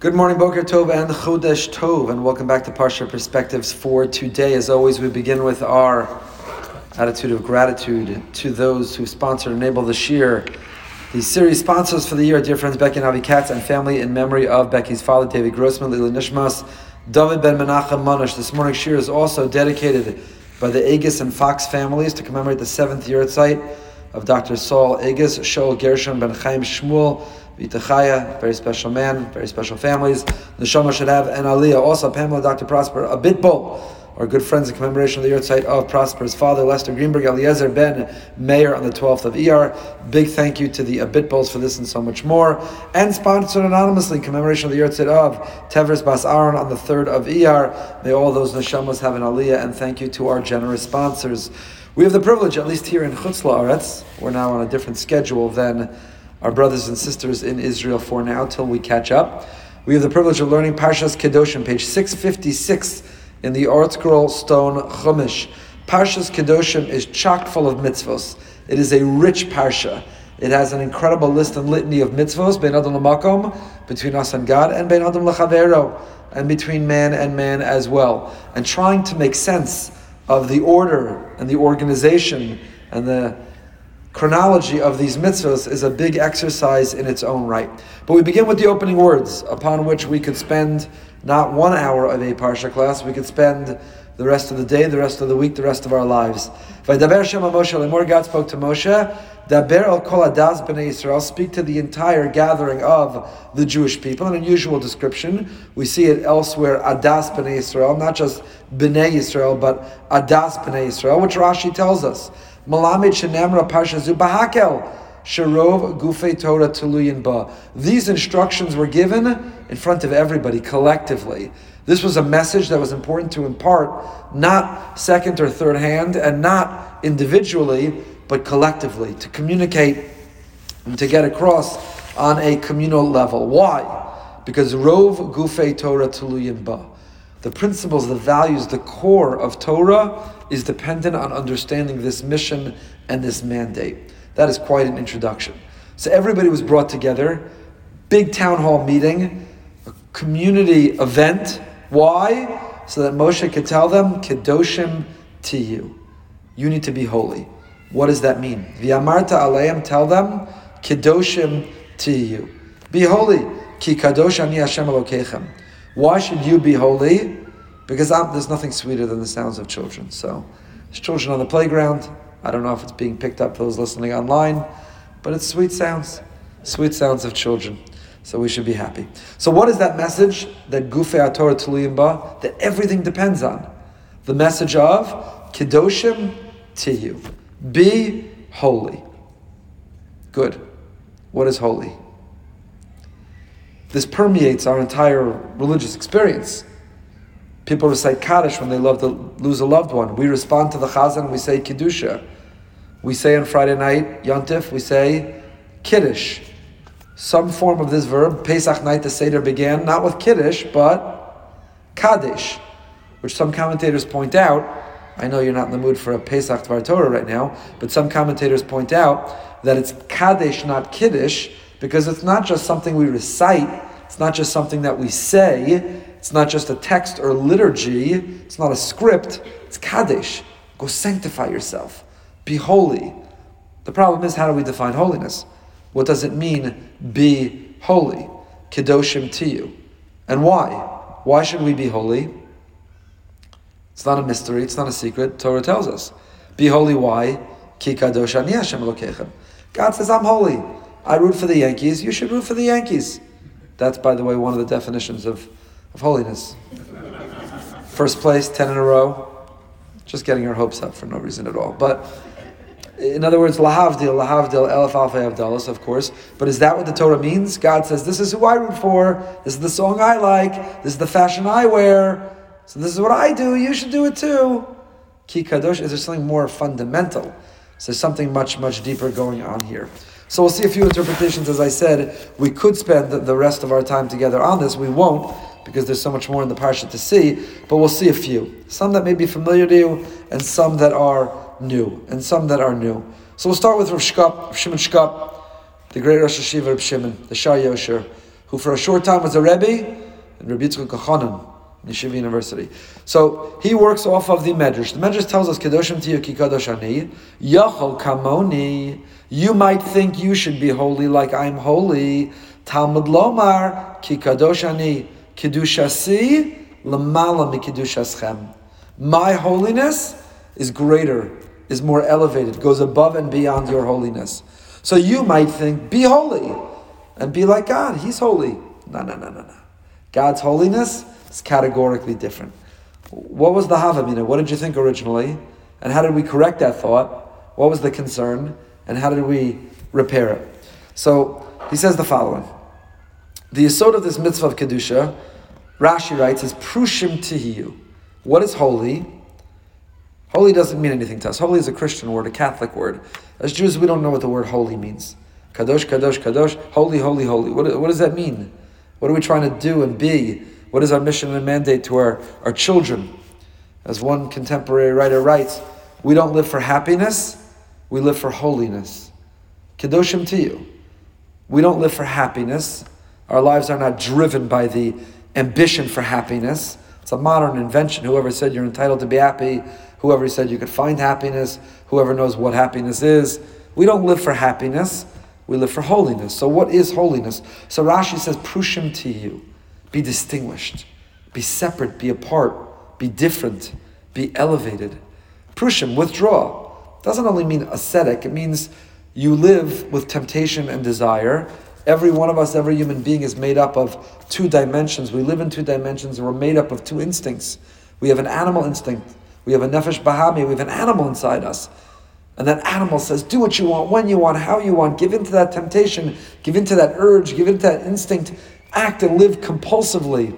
Good morning, Boker Tov and Chodesh Tov, and welcome back to Parsha Perspectives for today. As always, we begin with our attitude of gratitude to those who sponsor and enable the Shiur. The series sponsors for the year, dear friends Becky and Avi Katz and family, in memory of Becky's father, David Grossman, Lila Nishmas, David Ben Menachem Manush. This morning's Shiur is also dedicated by the Agus and Fox families to commemorate the seventh yahrzeit of Dr. Saul Agus, Shaul Gershon Ben Chaim Shmuel, Vitachaya, very special man, very special families. The Neshama should have an aliyah. Also, Pamela, Dr. Prosper, Abitbol. Our good friends in commemoration of the yahrzeit of Prosper's father, Lester Greenberg, Eliezer Ben Mayer on the 12th of ER. Big thank you to the Abitbols for this and so much more. And sponsored anonymously in commemoration of the yahrzeit of Tevers Bas Aaron on the 3rd of ER. May all those neshamas have an aliyah and thank you to our generous sponsors. We have the privilege, at least here in Chutz La'aretz, we're now on a different schedule than our brothers and sisters in Israel for now till we catch up. We have the privilege of learning Parshas Kedoshim, page 656 in the ArtScroll Stone Chumash. Parshas Kedoshim is chock full of mitzvos. It is a rich parsha. It has an incredible list and litany of mitzvos, adam between us and God, and ben adam lachavero, and between man and man as well. And trying to make sense of the order and the organization and the chronology of these mitzvahs is a big exercise in its own right. But we begin with the opening words, upon which we could spend not one hour of a parsha class, we could spend the rest of the day, the rest of the week, the rest of our lives. Vaydaber Shem Moshe, Lemor God spoke to Moshe, Daber al kol adas b'nei Yisrael, speak to the entire gathering of the Jewish people. An unusual description. We see it elsewhere, adas b'nei Yisrael, not just b'nei Yisrael, but adas b'nei Yisrael, which Rashi tells us. Malamid shenemra parsha zubahakel. Sharov Gufei Torah Tuluyin Ba. These instructions were given in front of everybody collectively. This was a message that was important to impart, not second or third hand, and not individually, but collectively, to communicate and to get across on a communal level. Why? Because Rov Gufei Torah Tuluyin Ba. The principles, the values, the core of Torah is dependent on understanding this mission and this mandate. That is quite an introduction. So everybody was brought together, big town hall meeting, a community event. Why? So that Moshe could tell them, Kedoshim to you. You need to be holy. What does that mean? V'amarta aleim, tell them, Kedoshim to you. Be holy. Ki kadosh ani Hashem Elokechem. Why should you be holy? Because I'm, there's nothing sweeter than the sounds of children. So, there's children on the playground. I don't know if it's being picked up for those listening online, but it's sweet sounds, sweet sounds of children. So we should be happy. So what is that message that Gufei Torah Tuliyimba that everything depends on? The message of Kedoshim to you. Be holy. Good. What is holy? This permeates our entire religious experience. People recite Kaddish when they love to lose a loved one. We respond to the Chazan we say Kedusha. We say on Friday night, Yontif, we say Kiddush. Some form of this verb, Pesach night, the Seder began not with Kiddush, but Kaddish, which some commentators point out. I know you're not in the mood for a Pesach Dvar Torah right now, but some commentators point out that it's Kaddish, not Kiddush, because it's not just something we recite, it's not just something that we say, it's not just a text or liturgy, it's not a script, it's Kaddish. Go sanctify yourself, be holy. The problem is, how do we define holiness? What does it mean, be holy? Kedoshim to you. And why? Why should we be holy? It's not a mystery, it's not a secret. Torah tells us. Be holy, why? God says, I'm holy. I root for the Yankees, you should root for the Yankees. That's, by the way, one of the definitions of, of holiness. First place, 10 in a row. Just getting your hopes up for no reason at all. But in other words, lahavdil, lahavdil, elef alfa avdalos, of course. But is that what the Torah means? God says, this is who I root for. This is the song I like. This is the fashion I wear. So this is what I do. You should do it too. Ki kadosh, is there something more fundamental? So there's something much, much deeper going on here. So we'll see a few interpretations. As I said, we could spend the rest of our time together on this. We won't because there's so much more in the parsha to see. But we'll see a few. Some that may be familiar to you, and some that are new, and some that are new. So we'll start with Rav Shkop, Shimon Shkop, the great Rosh Yeshiva Rav Shimon, the Shar Yosher, who for a short time was a Rebbe, and Rabbi Yitzchak Yeshiva University. So he works off of the Medrash. The Medrash tells us, Kedoshim tiyu ki kadosh ani, yachol kamoni, you might think you should be holy like I'm holy. Talmud lomar ki kadosh ani, kedushasi lamala mi kedushaschem. My holiness is greater, is more elevated, goes above and beyond your holiness. So you might think, be holy and be like God. He's holy. No, no, no, no, no. God's holiness is categorically different. What was the Havamina? What did you think originally? And how did we correct that thought? What was the concern? And how did we repair it? So he says the following. The yisod of this mitzvah of Kedusha, Rashi writes, is prushim tihiyu. What is holy? Holy doesn't mean anything to us. Holy is a Christian word, a Catholic word. As Jews, we don't know what the word holy means. Kadosh, kadosh, kadosh, holy, holy, holy. What, what does that mean? What are we trying to do and be? What is our mission and mandate to our, our children? As one contemporary writer writes, we don't live for happiness, we live for holiness. Kedoshim tiyu. We don't live for happiness. Our lives are not driven by the ambition for happiness. It's a modern invention. Whoever said you're entitled to be happy, whoever said you could find happiness, whoever knows what happiness is. We don't live for happiness, we live for holiness. So, what is holiness? So, Rashi says, Prushim tiyu. Be distinguished, be separate, be apart, be different, be elevated. Prushim, withdraw. Doesn't only mean ascetic, it means you live with temptation and desire. Every one of us, every human being is made up of two dimensions. We live in two dimensions and we're made up of two instincts. We have an animal instinct. We have a nefesh bahami. We have an animal inside us. And that animal says, do what you want, when you want, how you want. Give in to that temptation. Give in to that urge. Give in to that instinct. Act and live compulsively.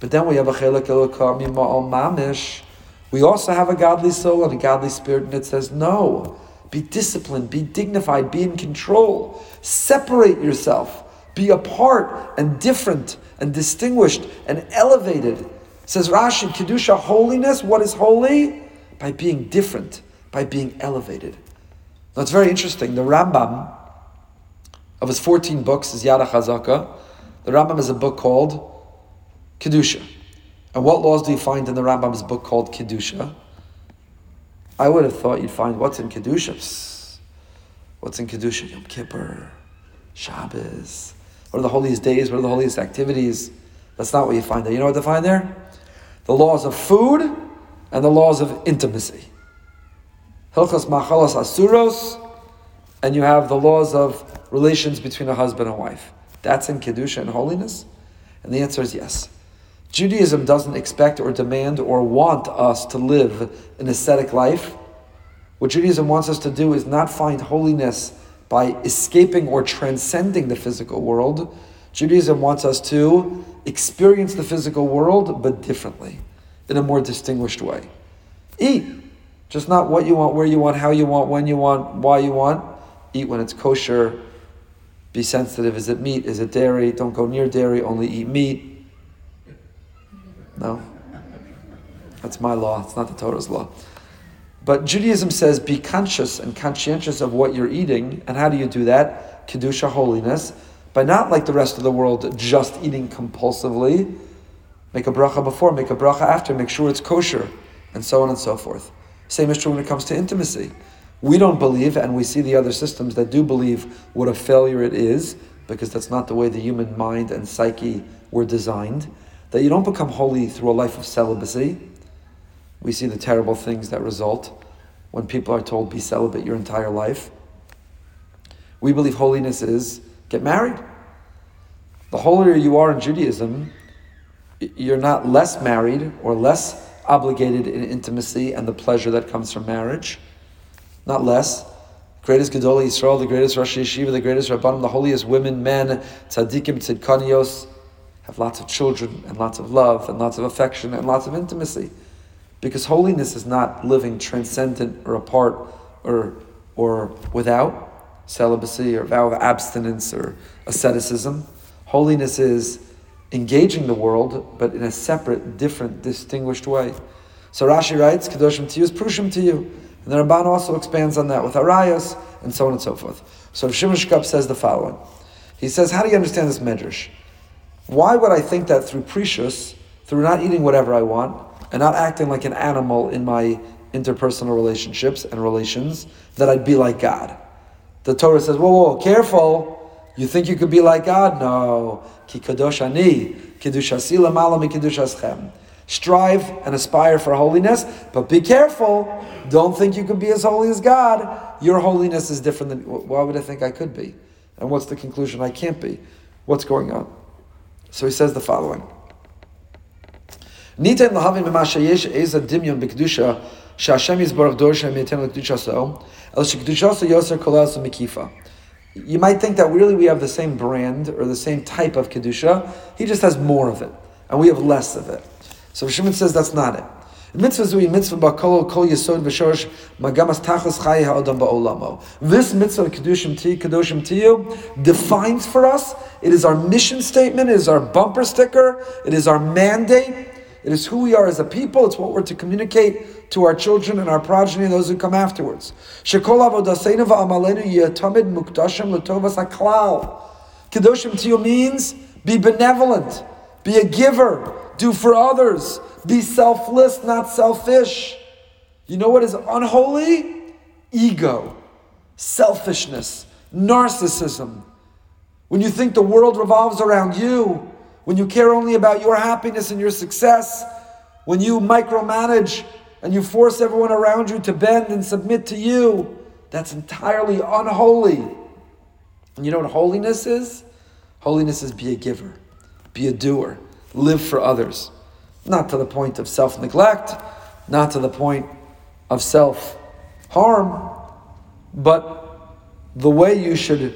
But then we have a chelik mamish. We also have a godly soul and a godly spirit, and it says, no. Be disciplined, be dignified, be in control. Separate yourself. Be apart and different and distinguished and elevated. Says Rashi, Kedusha, holiness, what is holy? By being different, by being elevated. Now it's very interesting. The Rambam, of his 14 books, is Yad HaChazaka. The Rambam has a book called Kedusha. And what laws do you find in the Rambam's book called Kedusha? I would have thought you'd find what's in Kedusha. What's in Kedusha? Yom Kippur, Shabbos. What are the holiest days? What are the holiest activities? That's not what you find there. You know what to find there? The laws of food and the laws of intimacy. Hilchas Machalas Asuros, and you have the laws of relations between a husband and wife. That's in Kedusha and holiness? And the answer is yes. Judaism doesn't expect or demand or want us to live an ascetic life. What Judaism wants us to do is not find holiness by escaping or transcending the physical world. Judaism wants us to experience the physical world, but differently, in a more distinguished way. Eat. Just not what you want, where you want, how you want, when you want, why you want. Eat when it's kosher. Be sensitive. Is it meat? Is it dairy? Don't go near dairy. Only eat meat no. That's my law, it's not the Torah's law. But Judaism says be conscious and conscientious of what you're eating. And how do you do that? Kedusha, holiness. By not like the rest of the world, just eating compulsively. Make a bracha before, make a bracha after, make sure it's kosher, and so on and so forth. Same is true when it comes to intimacy. We don't believe, and we see the other systems that do believe what a failure it is, because that's not the way the human mind and psyche were designed that you don't become holy through a life of celibacy. We see the terrible things that result when people are told be celibate your entire life. We believe holiness is get married. The holier you are in Judaism, you're not less married or less obligated in intimacy and the pleasure that comes from marriage. Not less. Greatest Gedolei Yisrael, the greatest Rosh Yeshiva, the greatest Rabbanim, the holiest women, men, tzaddikim, tzidkanios, have lots of children and lots of love and lots of affection and lots of intimacy. Because holiness is not living transcendent or apart or, or without celibacy or vow of abstinence or asceticism. Holiness is engaging the world, but in a separate, different, distinguished way. So Rashi writes, Kedoshim to you is Prushim tiyu. And the Ramban also expands on that with Arayas and so on and so forth. So Shimon Shkop says the following. He says, How do you understand this medrash? Why would I think that through precious, through not eating whatever I want, and not acting like an animal in my interpersonal relationships and relations, that I'd be like God? The Torah says, whoa, whoa, careful. You think you could be like God? No. Ki kadosh ani, kidushasi lamala mi kidushaschem. Strive and aspire for holiness, but be careful. Don't think you could be as holy as God. Your holiness is different than why would I think I could be? And what's the conclusion? I can't be. What's going on? So he says the following. You might think that really we have the same brand or the same type of kedusha. He just has more of it, and we have less of it. So Shimon says that's not it. Mitzvah zui mitzvah bakol kol yesod v'shorsh magamas tachas chayi ha'adam ba'olamo. This mitzvah kedushim ti kedushim tiyu defines for us. It is our mission statement. It is our bumper sticker. It is our mandate. It is who we are as a people. It's what we're to communicate to our children and our progeny and those who come afterwards. Shekol avodaseinu va'amalenu yatamid mukdashim letovas haklal. Kedushim tiyu means be benevolent, be a giver, do for others be selfless, not selfish. You know what is unholy? Ego, selfishness, narcissism. When you think the world revolves around you, when you care only about your happiness and your success, when you micromanage and you force everyone around you to bend and submit to you, that's entirely unholy. And you know what holiness is? Holiness is be a giver, be a doer, live for others. Not to the point of self neglect, not to the point of self harm, but the way you should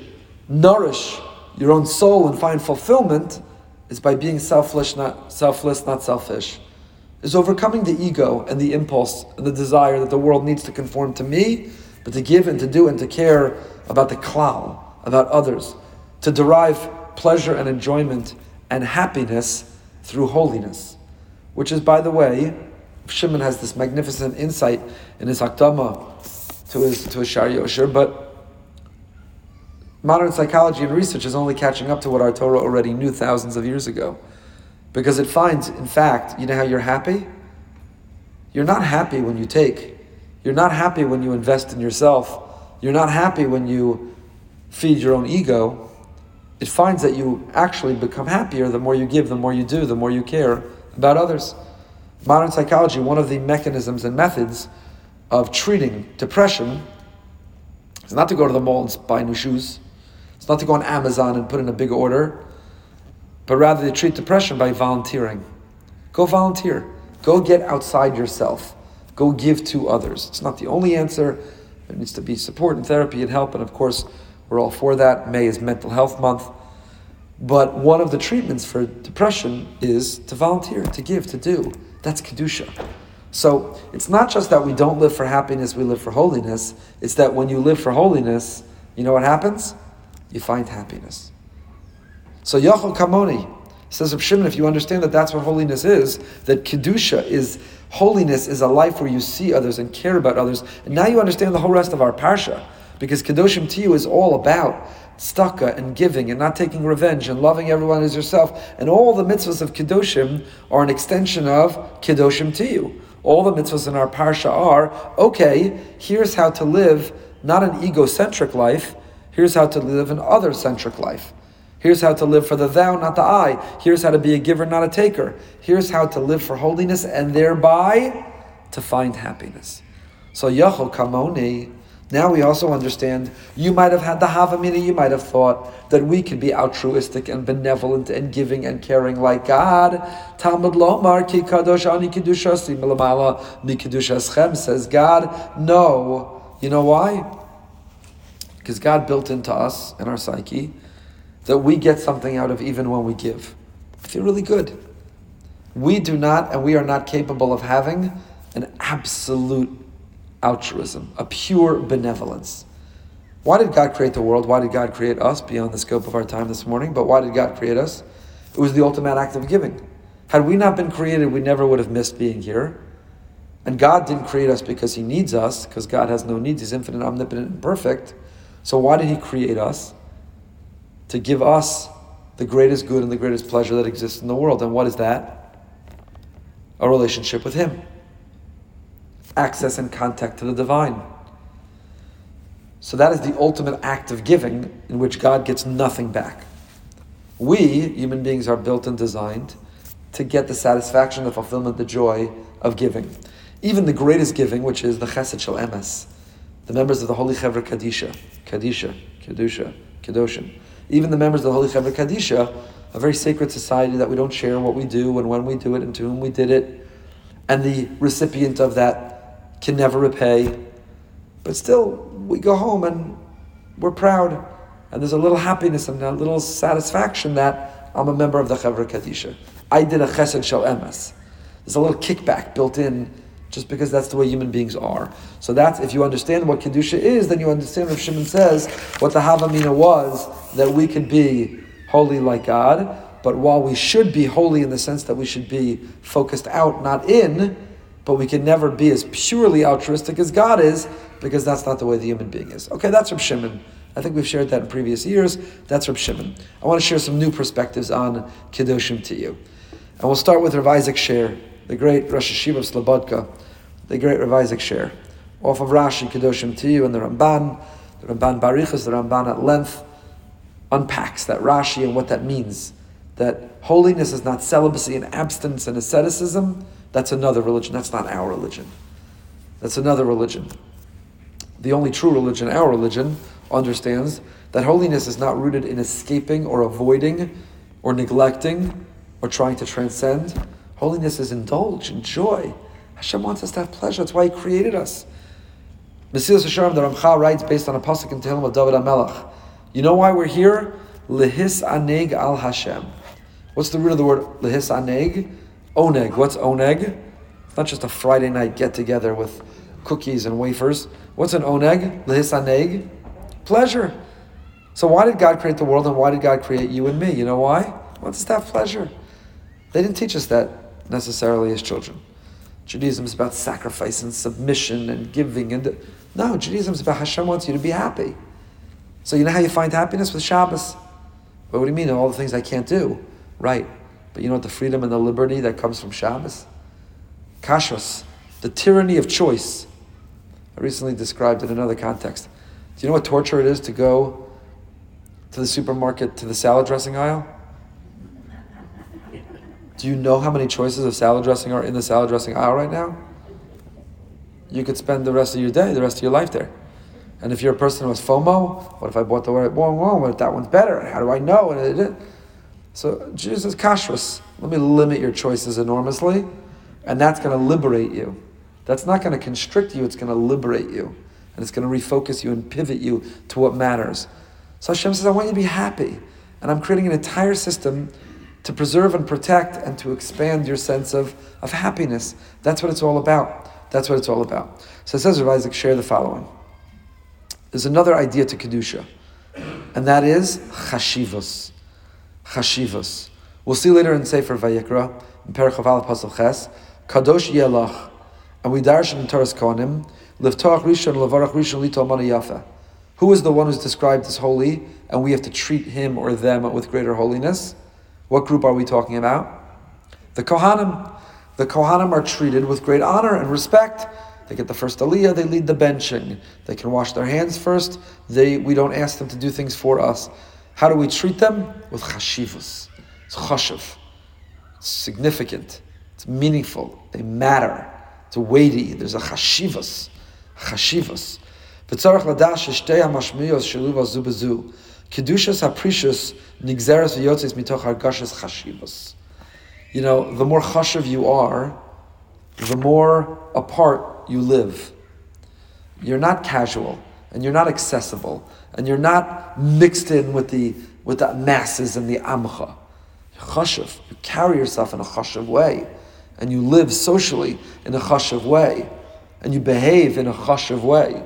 nourish your own soul and find fulfillment is by being selfless, not selfless, not selfish. Is overcoming the ego and the impulse and the desire that the world needs to conform to me, but to give and to do and to care about the klal, about others, to derive pleasure and enjoyment and happiness through holiness which is, by the way, Shimon has this magnificent insight in his Hakdama to his to his Shar Yosher, but modern psychology and research is only catching up to what our Torah already knew thousands of years ago. Because it finds, in fact, you know how you're happy? You're not happy when you take. You're not happy when you invest in yourself. You're not happy when you feed your own ego. It finds that you actually become happier the more you give, the more you do, the more you care, about others. Modern psychology, one of the mechanisms and methods of treating depression is not to go to the mall and buy new shoes. It's not to go on Amazon and put in a big order, but rather to treat depression by volunteering. Go volunteer. Go get outside yourself. Go give to others. It's not the only answer. There needs to be support and therapy and help, and of course, we're all for that. May is Mental Health Month. But one of the treatments for depression is to volunteer, to give, to do. That's Kedusha. So it's not just that we don't live for happiness, we live for holiness. It's that when you live for holiness, you know what happens? You find happiness. So Yachol Kamoni says of Shimon, if you understand that that's what holiness is, that Kedusha is holiness is a life where you see others and care about others. And now you understand the whole rest of our Parsha. Because Kedoshim to you is all about tzedakah and giving and not taking revenge and loving everyone as yourself. And all the mitzvahs of Kedoshim are an extension of Kedoshim to you. All the mitzvahs in our parsha are, okay, here's how to live not an egocentric life, here's how to live an other-centric life. Here's how to live for the thou, not the I. Here's how to be a giver, not a taker. Here's how to live for holiness and thereby to find happiness. So Yachol Kamoni now we also understand you might have had the Havamina, you might have thought that we could be altruistic and benevolent and giving and caring like God. Talmud Lomar ki kadosh ani kidushasi milamala mi says God. No. You know why? Because God built into us and our psyche that we get something out of even when we give. I feel really good. We do not, and we are not capable of having an absolute altruism, a pure benevolence. Why did God create the world? Why did God create us beyond the scope of our time this morning? But why did God create us? It was the ultimate act of giving. Had we not been created, we never would have missed being here. And God didn't create us because He needs us, because God has no needs. He's infinite, omnipotent, and perfect. So why did He create us? To give us the greatest good and the greatest pleasure that exists in the world. And what is that? A relationship with Him, access and contact to the divine. So that is the ultimate act of giving in which God gets nothing back. We, human beings, are built and designed to get the satisfaction, the fulfillment, the joy of giving. Even the greatest giving, which is the chesed shel emes, the members of the Holy Chevra Kadisha, Kadisha, Kedusha, Kedoshim, even the members of the Holy Chevra Kadisha, a very sacred society that we don't share what we do and when we do it and to whom we did it, and the recipient of that can never repay. But still, we go home and we're proud, and there's a little happiness and a little satisfaction that I'm a member of the Chevra Kadisha. I did a chesed shel emes. There's a little kickback built in just because that's the way human beings are. So that's if you understand what kedusha is, then you understand what Shimon says what the havamina was that we could be holy like God. But while we should be holy in the sense that we should be focused out, not in, but we can never be as purely altruistic as God is because that's not the way the human being is. Okay, that's from Shimon. I think we've shared that in previous years. That's from Shimon. I want to share some new perspectives on Kedoshim to you. And we'll start with Rav Isaac Sher, the great Rosh Yeshiva of Slobodka the great Rav Isaac Sher. Off of Rashi, Kedoshim to you, and the Ramban, the Ramban Barichas, the Ramban at length unpacks that Rashi and what that means. That holiness is not celibacy and abstinence and asceticism. That's another religion. That's not our religion. That's another religion. The only true religion, our religion, understands that holiness is not rooted in escaping or avoiding or neglecting or trying to transcend. Holiness is indulge, enjoy. Hashem wants us to have pleasure. That's why He created us. Mesilas Yesharim, the Ramchal writes based on a pasuk in Tehillim of David HaMelech. You know why we're here? Lehis aneg al Hashem. What's the root of the word lehis aneg? Oneg. What's oneg? It's not just a Friday night get together with cookies and wafers. What's an oneg? Lehis aneg? Pleasure. So why did God create the world and why did God create you and me? You know why? He wants us to have pleasure. They didn't teach us that necessarily as children. Judaism is about sacrifice and submission and giving. And no, Judaism is about Hashem wants you to be happy. So you know how you find happiness with Shabbos? But what do you mean? All the things I can't do, right? But you know what the freedom and the liberty that comes from Shabbos? Kashrus, the tyranny of choice. I recently described in another context. Do you know what torture it is to go to the supermarket to the salad dressing aisle? Do you know how many choices of salad dressing are in the salad dressing aisle right now? You could spend the rest of your day, the rest of your life there. And if you're a person who has FOMO, what if I bought the one? What if that one's better? How do I know? So Jesus kashrus. Let me limit your choices enormously, and that's going to liberate you. That's not going to constrict you. It's going to liberate you, and it's going to refocus you and pivot you to what matters. So Hashem says, "I want you to be happy," and I'm creating an entire system to preserve and protect and to expand your sense of, of happiness. That's what it's all about. That's what it's all about. So it says Rav Isaac, Sher the following. There's another idea to Kedusha, and that is chashivos. Chashivos. We'll see later in Sefer Vayikra, in Perach Al Pasal Ches, Kadosh Yelach, and we darshan in Toras Kohanim, Livtoach Rishon, Levarach Rishon, Lito Yafa. Who is the one who's described as holy, and we have to treat him or them with greater holiness? What group are we talking about? The Kohanim. The Kohanim are treated with great honor and respect. They get the first aliyah, they lead the benching. They can wash their hands first. They, we don't ask them to do things for us. How do we treat them? With chashivus. It's chashiv. It's significant. It's meaningful. They matter. It's weighty. There's a chashivus. Chashivus. V'tzarech ladash shtei hamashmiyos shelu zubezu. Kedushas aprecious nigzeres v'yotzes mitoch hargashas chashivas. You know, the more chashiv you are, the more apart you live. You're not casual, and you're not accessible, and you're not mixed in with the with the masses and the amcha. Chashiv. You carry yourself in a chashiv way, and you live socially in a chashiv way, and you behave in a chashiv way.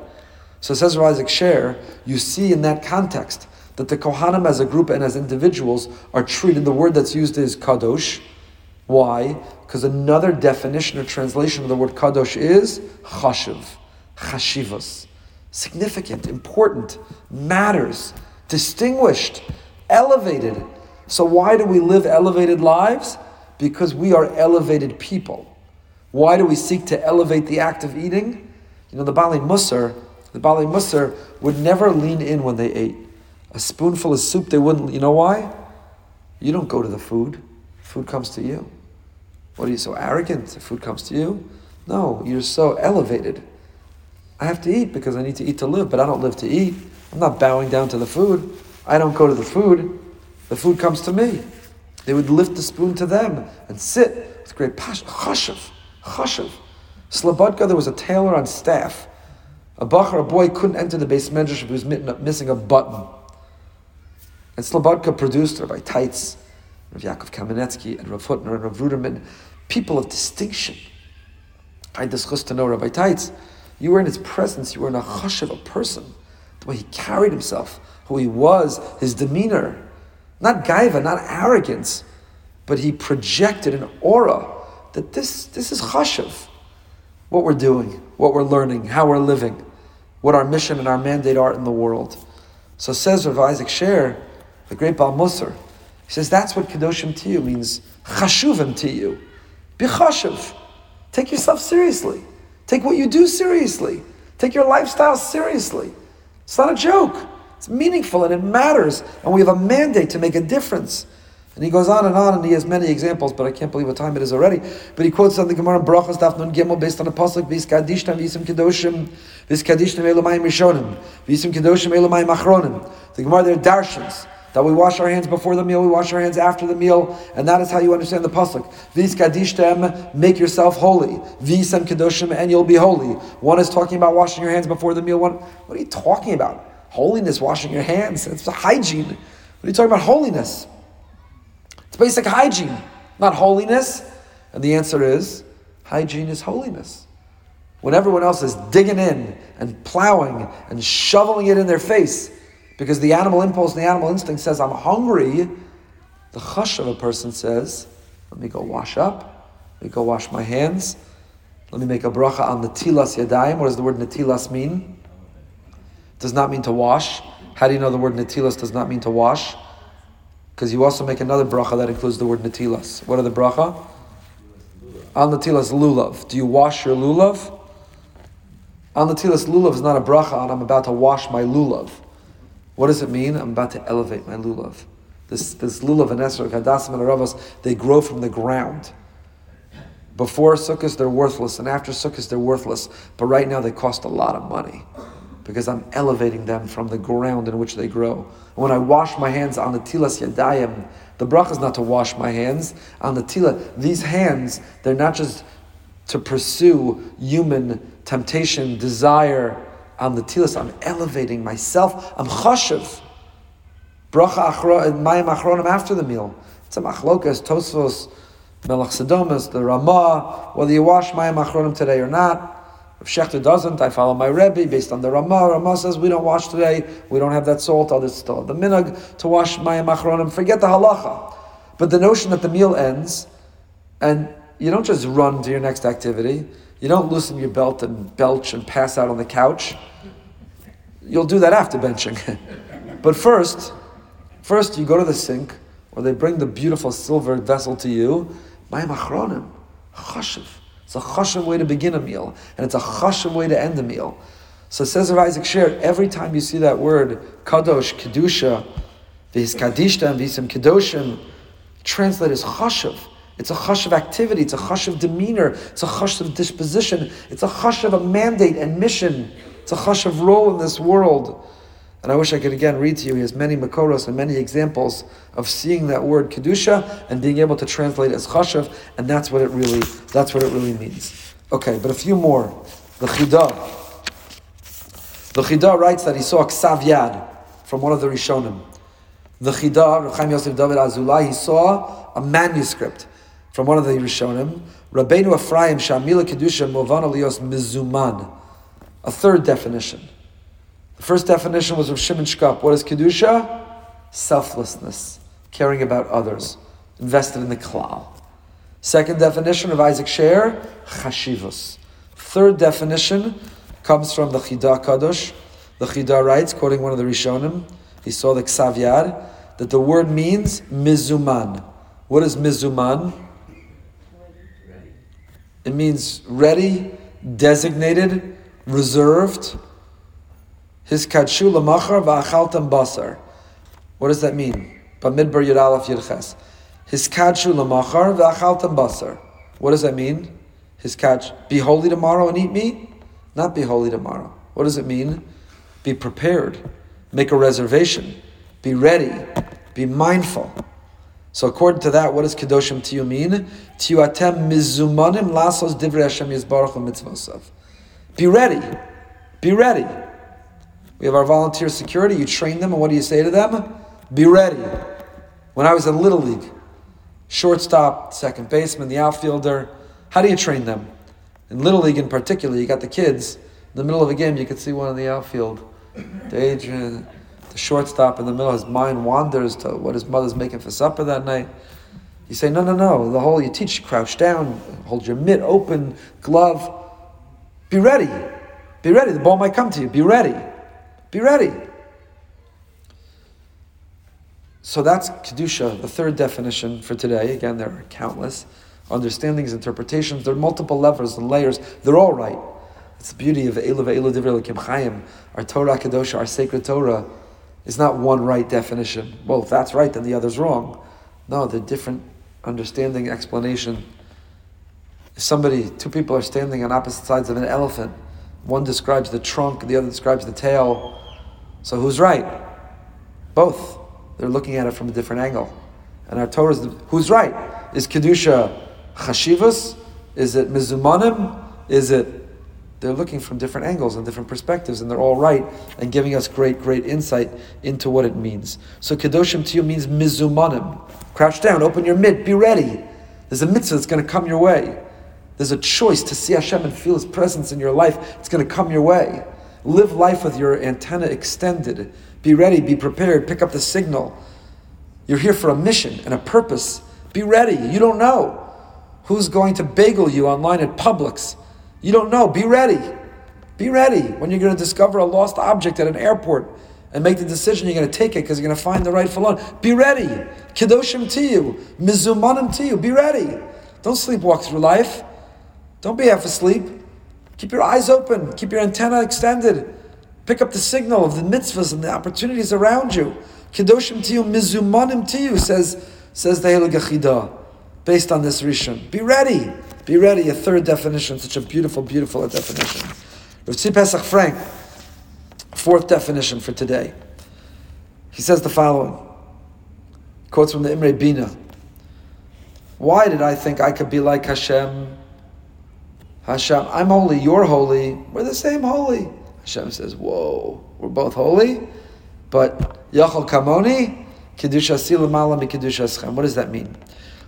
So says Isaac Sher, you see in that context that the Kohanim as a group and as individuals are treated, the word that's used is kadosh. Why? Because another definition or translation of the word kadosh is chashiv, chashivas. Significant, important, matters, distinguished, elevated. So why do we live elevated lives? Because we are elevated people. Why do we seek to elevate the act of eating? You know, the Baalei Musar, the Baalei Musar would never lean in when they ate. A spoonful of soup, they wouldn't. You know why? You don't go to the food. Food comes to you. What are you so arrogant? The food comes to you? No, you're so elevated. I have to eat because I need to eat to live, but I don't live to eat. I'm not bowing down to the food. I don't go to the food. The food comes to me. They would lift the spoon to them and sit with great passion. Chashav, chashav. Slobodka, there was a tailor on staff. A bachar, a boy, couldn't enter the Beis Medrash if he was missing a button. And Slobodka produced Rabbi Teitz, Rav Yaakov Kamenetsky, and Rav Hutner, and Rav Ruderman, people of distinction. I discussed to know Rabbi Teitz. You were in his presence, you were in a hush of a person. The way he carried himself, who he was, his demeanor. Not gaiva, not arrogance, but he projected an aura that this, this is chashav. What we're doing, what we're learning, how we're living, what our mission and our mandate are in the world. So says Rav Isaac Sher, the great Baal Musar, he says that's what Kedoshim to you means, chashuvim to you. Be chashuv. Take yourself seriously. Take what you do seriously. Take your lifestyle seriously. It's not a joke. It's meaningful and it matters. And we have a mandate to make a difference. And he goes on and on, and he has many examples, but I can't believe what time it is already. But he quotes on the Gemara Brachas Daf Nun Gimel based on the pasuk Vis Kadishtam Visim Kedoshim Vis Kadishtam Elomayim Rishonim Visim Kedoshim Elomayim Achronim. The Gemara there darshans that we wash our hands before the meal, we wash our hands after the meal, and that is how you understand the pasuk. Vis kadishtem, make yourself holy. Visam kedoshim, and you'll be holy. One is talking about washing your hands before the meal. One, what are you talking about? Holiness, washing your hands. It's hygiene. What are you talking about? Holiness. It's basic hygiene, not holiness. And the answer is hygiene is holiness. When everyone else is digging in and plowing and shoveling it in their face, because the animal impulse and the animal instinct says, I'm hungry, the hush of a person says, Let me go wash up, let me go wash my hands, let me make a bracha on the tilas yadayim. What does the word natilas mean? does not mean to wash. How do you know the word natilas does not mean to wash? Because you also make another bracha that includes the word natilas. What are the bracha? Al natilas lulav. Do you wash your lulav? Al natilas lulav is not a bracha on I'm about to wash my lulav. What does it mean? I'm about to elevate my lulav. This, this lulav and esrog, hadasim and aravas, they grow from the ground. Before Sukkot, they're worthless, and after Sukkot, they're worthless. But right now, they cost a lot of money because I'm elevating them from the ground in which they grow. And when I wash my hands on the tilas yadayim, the bracha is not to wash my hands on the tila. These hands, they're not just to pursue human temptation, desire on the tilas. I'm elevating myself. I'm chashiv. Bracha achro, and mayim achronim after the meal. It's a machlokas, tosfos, melach sedomas, the ramah, whether you wash mayim achronim today or not. If Shechter doesn't, I follow my Rebbe based on the Ramah. Ramah says we don't wash today, we don't have that salt, others still have the minhag to wash mayim achronim. Forget the halacha. But the notion that the meal ends and you don't just run to your next activity, you don't loosen your belt and belch and pass out on the couch. You'll do that after benching. but first, first you go to the sink, or they bring the beautiful silver vessel to you. Mayim achronim, chashiv. It's a chashim way to begin a meal, and it's a chashim way to end a meal. So says Rav Isaac Sher, every time you see that word, kadosh, kedusha, v'his kadishta, v'hisim kedoshim, translate as chashiv. It's a hush of activity, it's a hush of demeanor, it's a hush of disposition, it's a hush of a mandate and mission, it's a hush of role in this world. And I wish I could again read to you. He has many makoros and many examples of seeing that word kedusha and being able to translate as chashav, and that's what it really that's what it really means. Okay, but a few more. The Chida. The Chida writes that he saw a ksav yad from one of the Rishonim. The Chida, Chaim Yosef David Azulai, he saw a manuscript from one of the Rishonim. Rabbeinu Ephraim Shamila Kedusha Movan Aliyos Mizuman. A third definition. The first definition was of Shimon Shkop. What is Kedusha? Selflessness, caring about others, invested in the klal. Second definition of Isaac Sher, Chashivus. Third definition comes from the Chida Kadosh. The Chida writes, quoting one of the Rishonim, he saw the Ksav Yad, that the word means mizuman. What is mizuman? It means ready, designated, reserved. His kadshu lamachar va'achaltam basar. What does that mean? Bamidbar Yud Aleph Yud His kadshu lamachar va'achaltam basar. What does that mean? His catch. Be holy tomorrow and eat meat? Not be holy tomorrow. What does it mean? Be prepared. Make a reservation. Be ready. Be mindful. So according to that, what does Kedoshim Tiyu mean? Tiyu atem mizumanim lasos divrei Hashem yizbarach mitzvosav. Be ready. Be ready. We have our volunteer security. You train them, and what do you say to them? Be ready. When I was in Little League, shortstop, second baseman, the outfielder, how do you train them? In Little League in particular, you got the kids. In the middle of a game, you could see one in the outfield. The shortstop in the middle, his mind wanders to what his mother's making for supper that night. You say, no, no, no. The whole you teach, crouch down, hold your mitt open, glove. Be ready. Be ready. The ball might come to you. Be ready. Be ready. So that's Kedusha, the third definition for today. Again, there are countless understandings, interpretations. There are multiple levels and layers. They're all right. It's the beauty of Eilu Ve'elu Divrei Chaim. Our Torah Kedosha, our sacred Torah, is not one right definition. Well, if that's right, then the other's wrong. No, they're different understanding, explanation. If somebody, two people are standing on opposite sides of an elephant, one describes the trunk, the other describes the tail. So who's right? Both. They're looking at it from a different angle. And our Torah is, who's right? Is Kedusha chashivas? Is it mizumanim? Is it they're looking from different angles and different perspectives, and they're all right and giving us great, great insight into what it means. So kedoshim to you means mizumanim. Crouch down, open your mitt, be ready. There's a mitzvah that's going to come your way. There's a choice to see Hashem and feel His presence in your life. It's going to come your way. Live life with your antenna extended. Be ready, be prepared, pick up the signal. You're here for a mission and a purpose. Be ready. You don't know who's going to bagel you online at Publix you don't know. Be ready. Be ready when you're going to discover a lost object at an airport and make the decision you're going to take it because you're going to find the rightful one. Be ready. Kedoshim to you. Mizumanim to you. Be ready. Don't sleepwalk through life. Don't be half asleep. Keep your eyes open. Keep your antenna extended. Pick up the signal of the mitzvahs and the opportunities around you. Kedoshim to you. Mizumanim to you, says, says the Helig based on this Rishon. Be ready. Be ready, a third definition, such a beautiful, beautiful definition. Rav Pesach Frank, fourth definition for today. He says the following, quotes from the Imre Bina. Why did I think I could be like Hashem? Hashem, I'm holy, you're holy, we're the same holy. Hashem says, whoa, we're both holy, but Yachal Kamoni, Kedusha Silamala Kedusha What does that mean?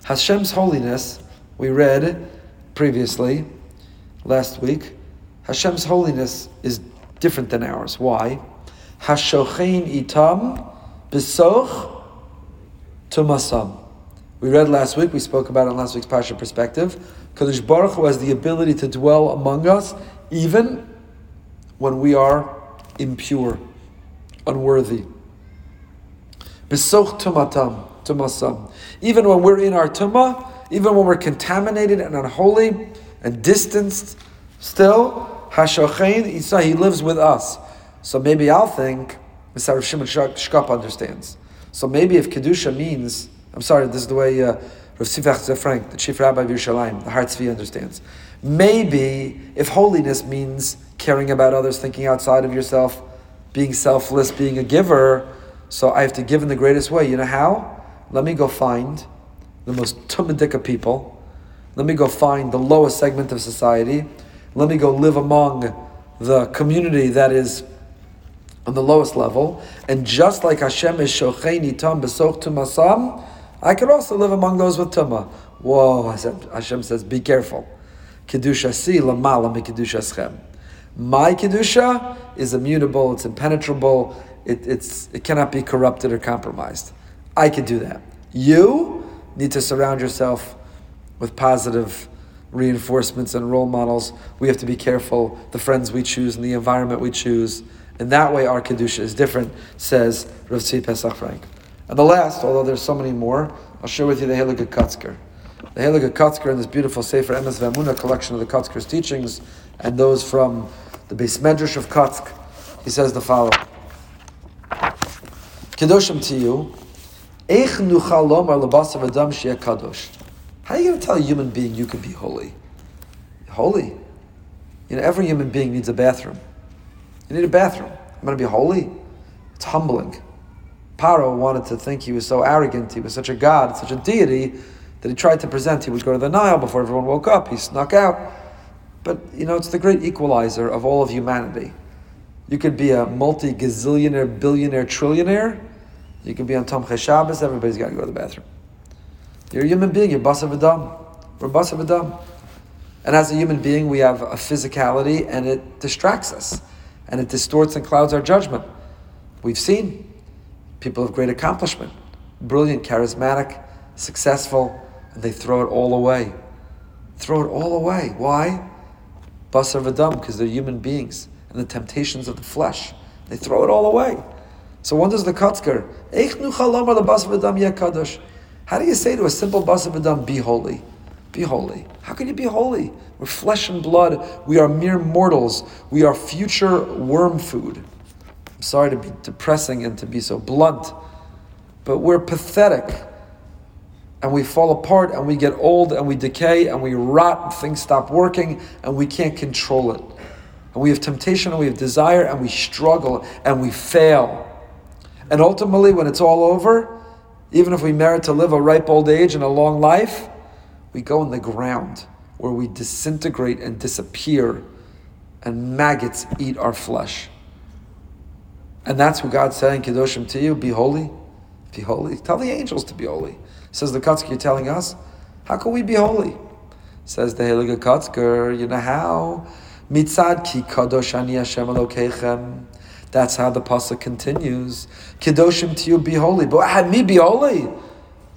Hashem's holiness, we read, previously, last week, Hashem's holiness is different than ours. Why? Hashochein itam besoch tumasam. We read last week, we spoke about it in last week's Parsha perspective. Kadosh Baruch Hu has the ability to dwell among us even when we are impure, unworthy. Besoch tumatam, tumasam. Even when we're in our tumah, even when we're contaminated and unholy and distanced, still, Hashochein Isa, he lives with us. So maybe I'll think, Mr. Shimon Shkop understands. So maybe if Kedusha means, I'm sorry, this is the way uh, Rav Sifach Frank, the chief rabbi of Yerushalayim, the Har Tzvi understands. Maybe if holiness means caring about others, thinking outside of yourself, being selfless, being a giver, so I have to give in the greatest way. You know how? Let me go find the most tumadika people. Let me go find the lowest segment of society. Let me go live among the community that is on the lowest level. And just like Hashem is shocheini tam besoch tumasam, I could also live among those with tuma. Whoa, Hashem says, be careful. Kedusha si lamala mi schem. My kedusha is immutable, it's impenetrable, it, it's, it cannot be corrupted or compromised. I could do that. You, need to surround yourself with positive reinforcements and role models. We have to be careful the friends we choose and the environment we choose. And that way, our kedusha is different, says Rav Tzvi Pesach Frank. And the last, although there's so many more, I'll share with you the Heilige Kotzker. The Heilige Kotzker in this beautiful Sefer Emes V'Amuna collection of the Kotzker's teachings and those from the Beis Medrash of Kotzk, he says the following. Kedoshim to you, How are you going to tell a human being you can be holy? Holy? You know, every human being needs a bathroom. You need a bathroom. I'm going to be holy? It's humbling. Paro wanted to think he was so arrogant, he was such a god, such a deity, that he tried to present he would go to the Nile before everyone woke up. He snuck out. But, you know, it's the great equalizer of all of humanity. You could be a multi gazillionaire, billionaire, trillionaire. You can be on Tom Shabbos, everybody's got to go to the bathroom. You're a human being, you're Bas Adam. We're Bas Adam. And as a human being, we have a physicality and it distracts us and it distorts and clouds our judgment. We've seen people of great accomplishment, brilliant, charismatic, successful, and they throw it all away. Throw it all away. Why? Basar v'dam, because they're human beings and the temptations of the flesh. They throw it all away. So when does the Kotzker? How do you say to a simple basar v'dam, be holy? Be holy. How can you be holy? We're flesh and blood. We are mere mortals. We are future worm food. I'm sorry to be depressing and to be so blunt, but we're pathetic. And we fall apart and we get old and we decay and we rot and things stop working and we can't control it. And we have temptation and we have desire and we struggle and we fail. And ultimately, when it's all over, even if we merit to live a ripe old age and a long life, we go in the ground where we disintegrate and disappear, and maggots eat our flesh. And that's what God's saying, Kedoshim to you, be holy. Be holy. Tell the angels to be holy. Says the Kotzker, you're telling us, how can we be holy? Says the Heilige Kotzker, you know how? Mitzad ki kadosh ani Hashem Elokeichem. That's how the pasuk continues. Kedoshim to you, be holy. But me be holy.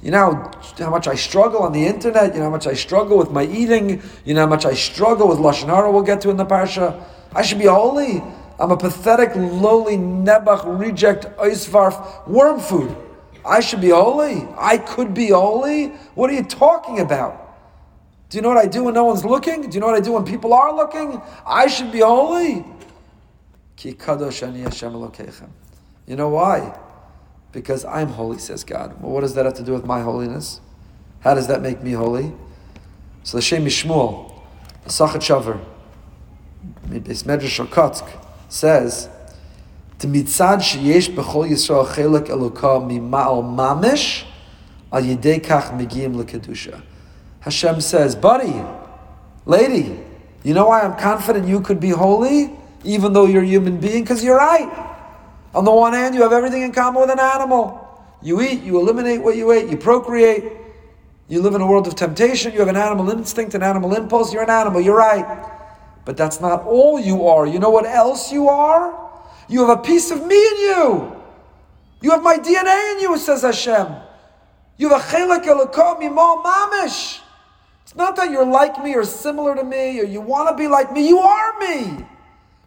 You know how much I struggle on the internet. You know how much I struggle with my eating. You know how much I struggle with lashon hara. We'll get to in the parsha. I should be holy. I'm a pathetic, lowly, nebach, reject, oisvarf, worm food. I should be holy. I could be holy. What are you talking about? Do you know what I do when no one's looking? Do you know what I do when people are looking? I should be holy. Ki kadosh ani Hashem You know why? because I'm holy, says God. Well, what does that have to do with my holiness? How does that make me holy? So the Shem Mishmuel, the Sochatchover, Medrash Kotzk, says, "Timitzad sheyesh b'chol Yisrael chelak eloka mima'al mamish al yedei kach megiyim lekedusha." Hashem says, "Buddy, lady, you know why I'm confident you could be holy, even though you're a human being? Because you're right." On the one hand, you have everything in common with an animal. You eat, you eliminate what you ate, you procreate. You live in a world of temptation, you have an animal instinct, an animal impulse, you're an animal, you're right. But that's not all you are. You know what else you are? You have a piece of me in you. You have my DNA in you, says Hashem. You have a chelak elokom mimol mamish. It's not that you're like me or similar to me or you want to be like me. You are me.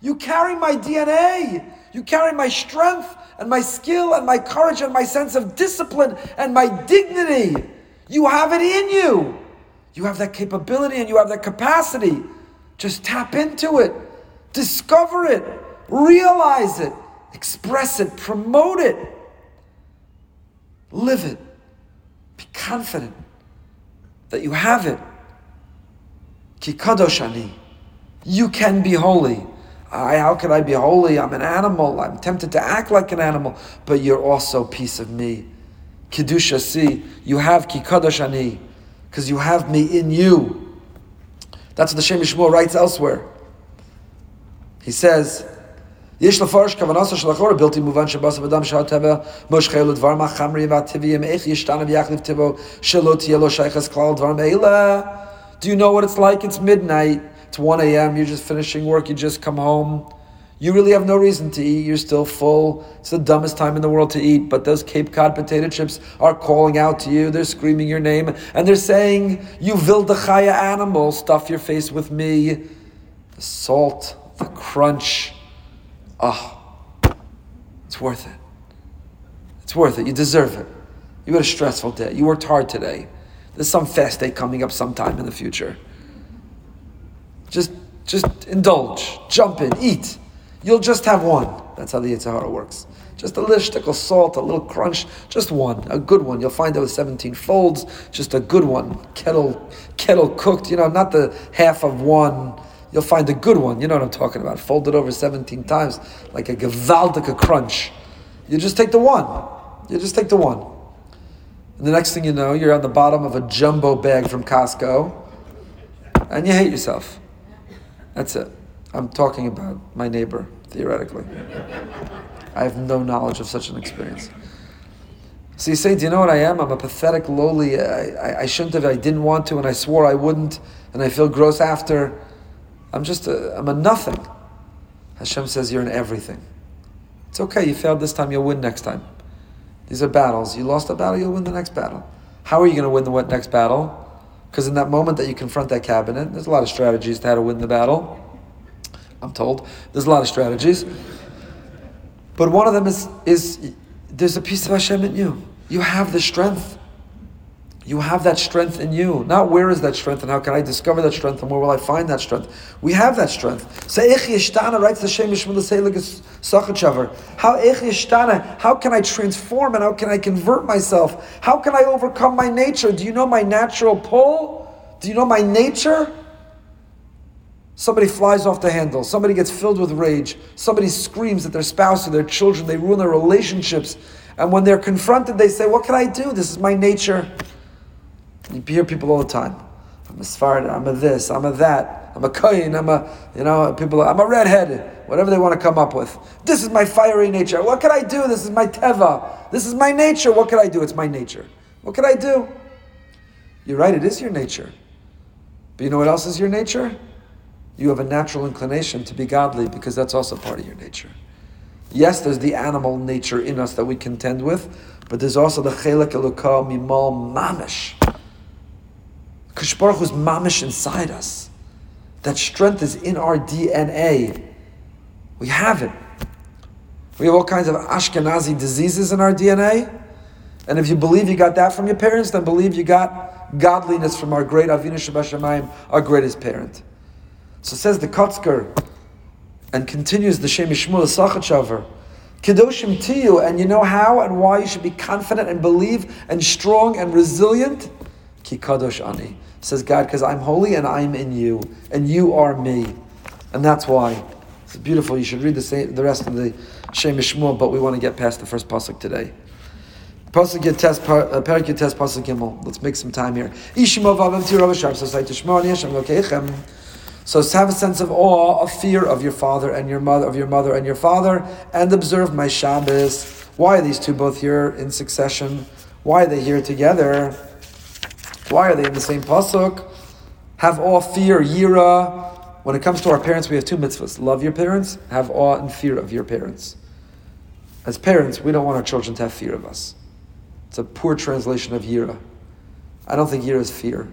You carry my DNA. You carry my strength and my skill and my courage and my sense of discipline and my dignity. You have it in you. You have that capability and you have that capacity. Just tap into it, discover it, realize it, express it, promote it, live it. Be confident that you have it. Kikadoshani. You can be holy. I, how can I be holy? I'm an animal. I'm tempted to act like an animal, but you're also a piece of me. Kedusha, see, you have kikadosh ani, because you have me in you. That's what the Shem Yishmuel writes elsewhere. He says, יש לפרש כוונתו של החור בלתי מובן שבס אדם שהטבע מושכה לדבר מה חמרי והטבעיים איך ישתנה ויחליף טבעו שלא תהיה לו שייכס כלל דברים אלה. Do you know what it's like? It's midnight. It's 1 a.m., you're just finishing work, you just come home. You really have no reason to eat, you're still full. It's the dumbest time in the world to eat, but those Cape Cod potato chips are calling out to you, they're screaming your name, and they're saying, You Vildachaya animal, stuff your face with me. The salt, the crunch. Oh, it's worth it. It's worth it. You deserve it. You had a stressful day. You worked hard today. There's some fast day coming up sometime in the future. Just, just indulge, jump in, eat. You'll just have one. That's how the Yetzer Hara works. Just a little stick of salt, a little crunch, just one, a good one. You'll find it with 17 folds, just a good one. Kettle, kettle cooked, you know, not the half of one. You'll find a good one. You know what I'm talking about. Folded over 17 times, like a gewaltige crunch. You just take the one. You just take the one. And the next thing you know, you're on the bottom of a jumbo bag from Costco, and you hate yourself. That's it. I'm talking about my neighbor, theoretically. I have no knowledge of such an experience. So you say, Do you know what I am? I'm a pathetic, lowly, I, I, I shouldn't have, I didn't want to, and I swore I wouldn't, and I feel gross after. I'm just a, I'm a nothing. Hashem says, You're an everything. It's okay, you failed this time, you'll win next time. These are battles. You lost a battle, you'll win the next battle. How are you going to win the next battle? Because in that moment that you confront that cabinet, there's a lot of strategies to how to win the battle. I'm told. There's a lot of strategies. But one of them is, is there's a piece of Hashem in you. You have the strength. You have that strength in you. Not where is that strength and how can I discover that strength and where will I find that strength? We have that strength. Writes the How? How can I transform and how can I convert myself? How can I overcome my nature? Do you know my natural pull? Do you know my nature? Somebody flies off the handle. Somebody gets filled with rage. Somebody screams at their spouse or their children. They ruin their relationships. And when they're confronted, they say, What can I do? This is my nature. You hear people all the time. I'm a Sfarad, I'm a this, I'm a that, I'm a Kayin, I'm a, you know, people, I'm a redhead, whatever they want to come up with. This is my fiery nature. What can I do? This is my Teva. This is my nature. What can I do? It's my nature. What can I do? You're right, it is your nature. But you know what else is your nature? you have a natural inclination to be godly because that's also part of your nature. Yes, there's the animal nature in us that we contend with, but there's also the chelek elokah mimal mamish. Kishbaruch is mamish inside us. That strength is in our DNA. We have it. We have all kinds of Ashkenazi diseases in our DNA. And if you believe you got that from your parents, then believe you got godliness from our great Avinu Shabbat our greatest parent. So says the Kotzker, and continues the Shem Yishmul Sochatchover. Kedoshim you, and you know how and why you should be confident and believe and strong and resilient? Ki Kadosh Ani. Says God, because I'm holy and I'm in you, and you are me. And that's why. It's beautiful. You should read the, same, the rest of the Shem Yishmul, but we want to get past the first pasuk today. Pasuk Yates, uh, Yates, Pasuk Gimel. Let's make some time here. Shar, so say. So have a sense of awe, of fear of your father and your mother, of your mother and your father, and observe my Shabbos. Why are these two both here in succession? Why are they here together? Why are they in the same pasuk? Have awe, fear, yira. When it comes to our parents, we have two mitzvahs: love your parents, have awe and fear of your parents. As parents, we don't want our children to have fear of us. It's a poor translation of yira. I don't think yira is fear.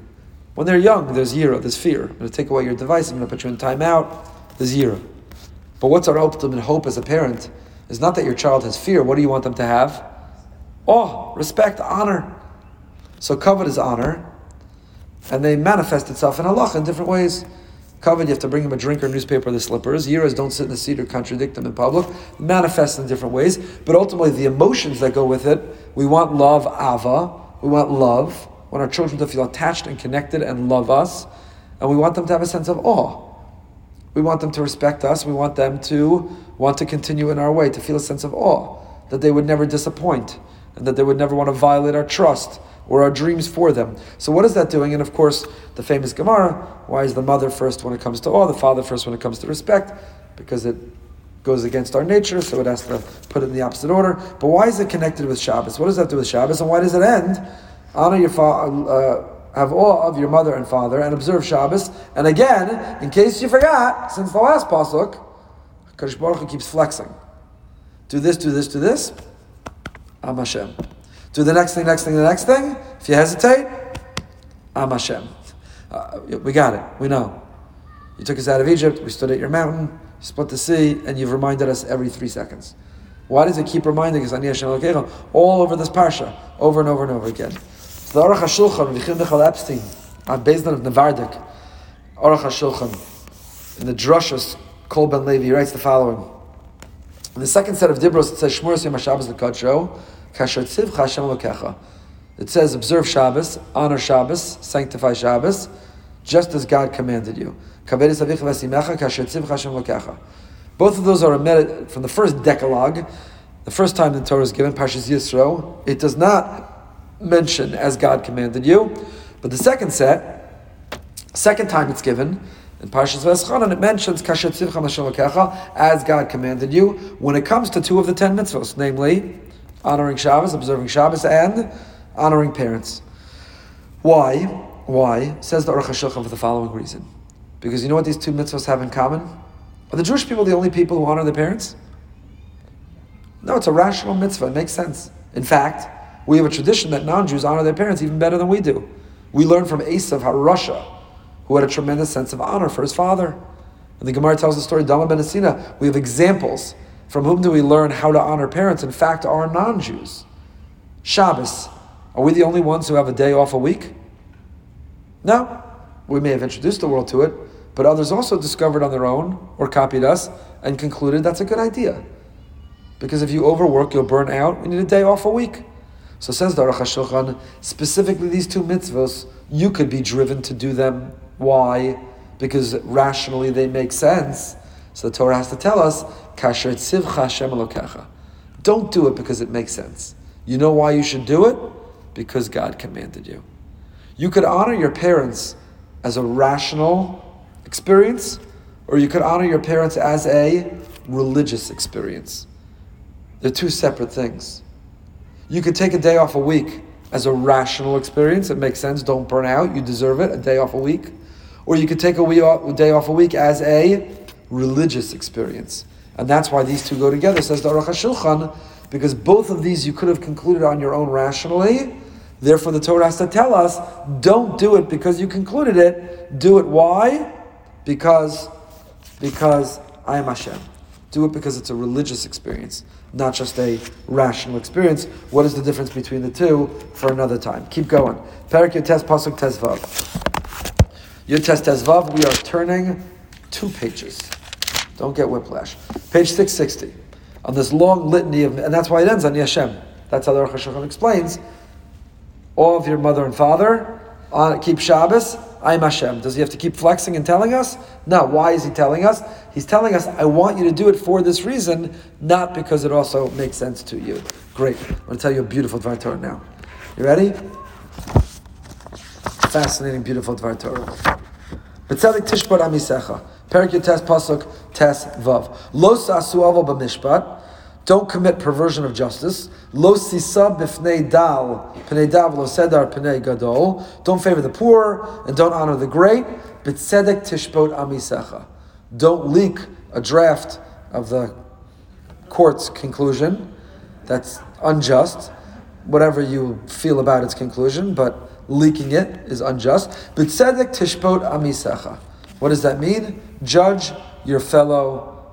When they're young, there's yira, there's fear. I'm going to take away your device, I'm going to put you in timeout, there's yira. But what's our ultimate hope as a parent is not that your child has fear. What do you want them to have? Awe, respect, honor. So kavod is honor, and they manifest itself in Allah in different ways. Kavod, you have to bring him a drink or newspaper or the slippers. Yiras don't sit in the seat or contradict them in public. Manifest in different ways. But ultimately, the emotions that go with it, we want love, ava. We want love We want our children to feel attached and connected and love us, and we want them to have a sense of awe. We want them to respect us. We want them to want to continue in our way, to feel a sense of awe, that they would never disappoint, and that they would never want to violate our trust or our dreams for them. So, what is that doing? And of course, the famous Gemara why is the mother first when it comes to awe, the father first when it comes to respect? Because it goes against our nature, so it has to put it in the opposite order. But why is it connected with Shabbos? What does that do with Shabbos? And why does it end honor your father, uh, have awe of your mother and father, and observe Shabbos. And again, in case you forgot, since the last pasuk, Kadosh Baruch Hu keeps flexing. Do this, do this, do this. Am Hashem. Do the next thing, next thing, the next thing. If you hesitate, I'm Hashem. Uh, we got it. We know. You took us out of Egypt. We stood at your mountain. You split the sea, and you've reminded us every three seconds. Why does it keep reminding us all over this parsha, over and over and over again? The Aruch HaShulchan, Vichim Michal Epstein, on Bezdin of Nevardik, Aruch HaShulchan, in the Drushas, Kol Ben Levi, writes the following. In the second set of Dibros, it says, Shmur Yom HaShabbos L'Kodsho, Tzivcha. It says, observe Shabbos, honor Shabbos, sanctify Shabbos, just as God commanded you. Both of those are from the first Decalogue, the first time the Torah is given, Parshas Yisro. It does not mention as God commanded you, but the second set, second time it's given, in Parshas Veschanan, it mentions as God commanded you when it comes to two of the ten mitzvahs, namely honoring Shabbos, observing Shabbos, and honoring parents. Why? Why? Says the Aruch HaShulchan for the following reason. Because you know what these two mitzvahs have in common? Are the Jewish people the only people who honor their parents? No, it's a rational mitzvah. It makes sense. In fact, we have a tradition that non-Jews honor their parents even better than we do. We learn from Esav HaRasha, who had a tremendous sense of honor for his father. And the Gemara tells the story, Dama ben Nesina, we have examples. From whom do we learn how to honor parents? In fact, are non-Jews. Shabbos. Are we the only ones who have a day off a week? No. We may have introduced the world to it, but others also discovered on their own or copied us and concluded that's a good idea. Because if you overwork, you'll burn out. We need a day off a week. So says the Aruch HaShulchan, specifically these two mitzvahs, you could be driven to do them. Why? Because rationally they make sense. So the Torah has to tell us, Kasher Hashem Don't do it because it makes sense. You know why you should do it? Because God commanded you. You could honor your parents as a rational experience, or you could honor your parents as a religious experience. They're two separate things. You could take a day off a week as a rational experience. It makes sense. Don't burn out. You deserve it. A day off a week. Or you could take a day off a week as a religious experience. And that's why these two go together, says the Aruch HaShulchan, because both of these you could have concluded on your own rationally, Therefore, the Torah has to tell us don't do it because you concluded it. Do it why? Because, because I am Hashem. Do it because it's a religious experience, not just a rational experience. What is the difference between the two for another time? Keep going. Perik Yotes Pasuk Tezvav. Yotes Tezvav, we are turning two pages. Don't get whiplash. Page 660. On this long litany of, and that's why it ends on Yashem. That's how the Rosh Hashanah explains All of your mother and father, uh, keep Shabbos, I'm Hashem. Does he have to keep flexing and telling us? No. Why is he telling us? He's telling us, I want you to do it for this reason, not because it also makes sense to you. Great. I'm going to tell you a beautiful Dvar Torah now. You ready? Fascinating, beautiful Dvar Torah. Betzelik tishbar amisecha. Perik Yotes Pasuk Tes Vav. Lo sasu b'mishpat. Don't commit perversion of justice. Lo sisa b'fnei dal, p'nei dal lo sedar p'nei gadol. Don't favor the poor and don't honor the great. B'tzedek tishbot amisecha. Don't leak a draft of the court's conclusion. That's unjust. Whatever you feel about its conclusion, but leaking it is unjust. B'tzedek tishbot amisecha. What does that mean? Judge your fellow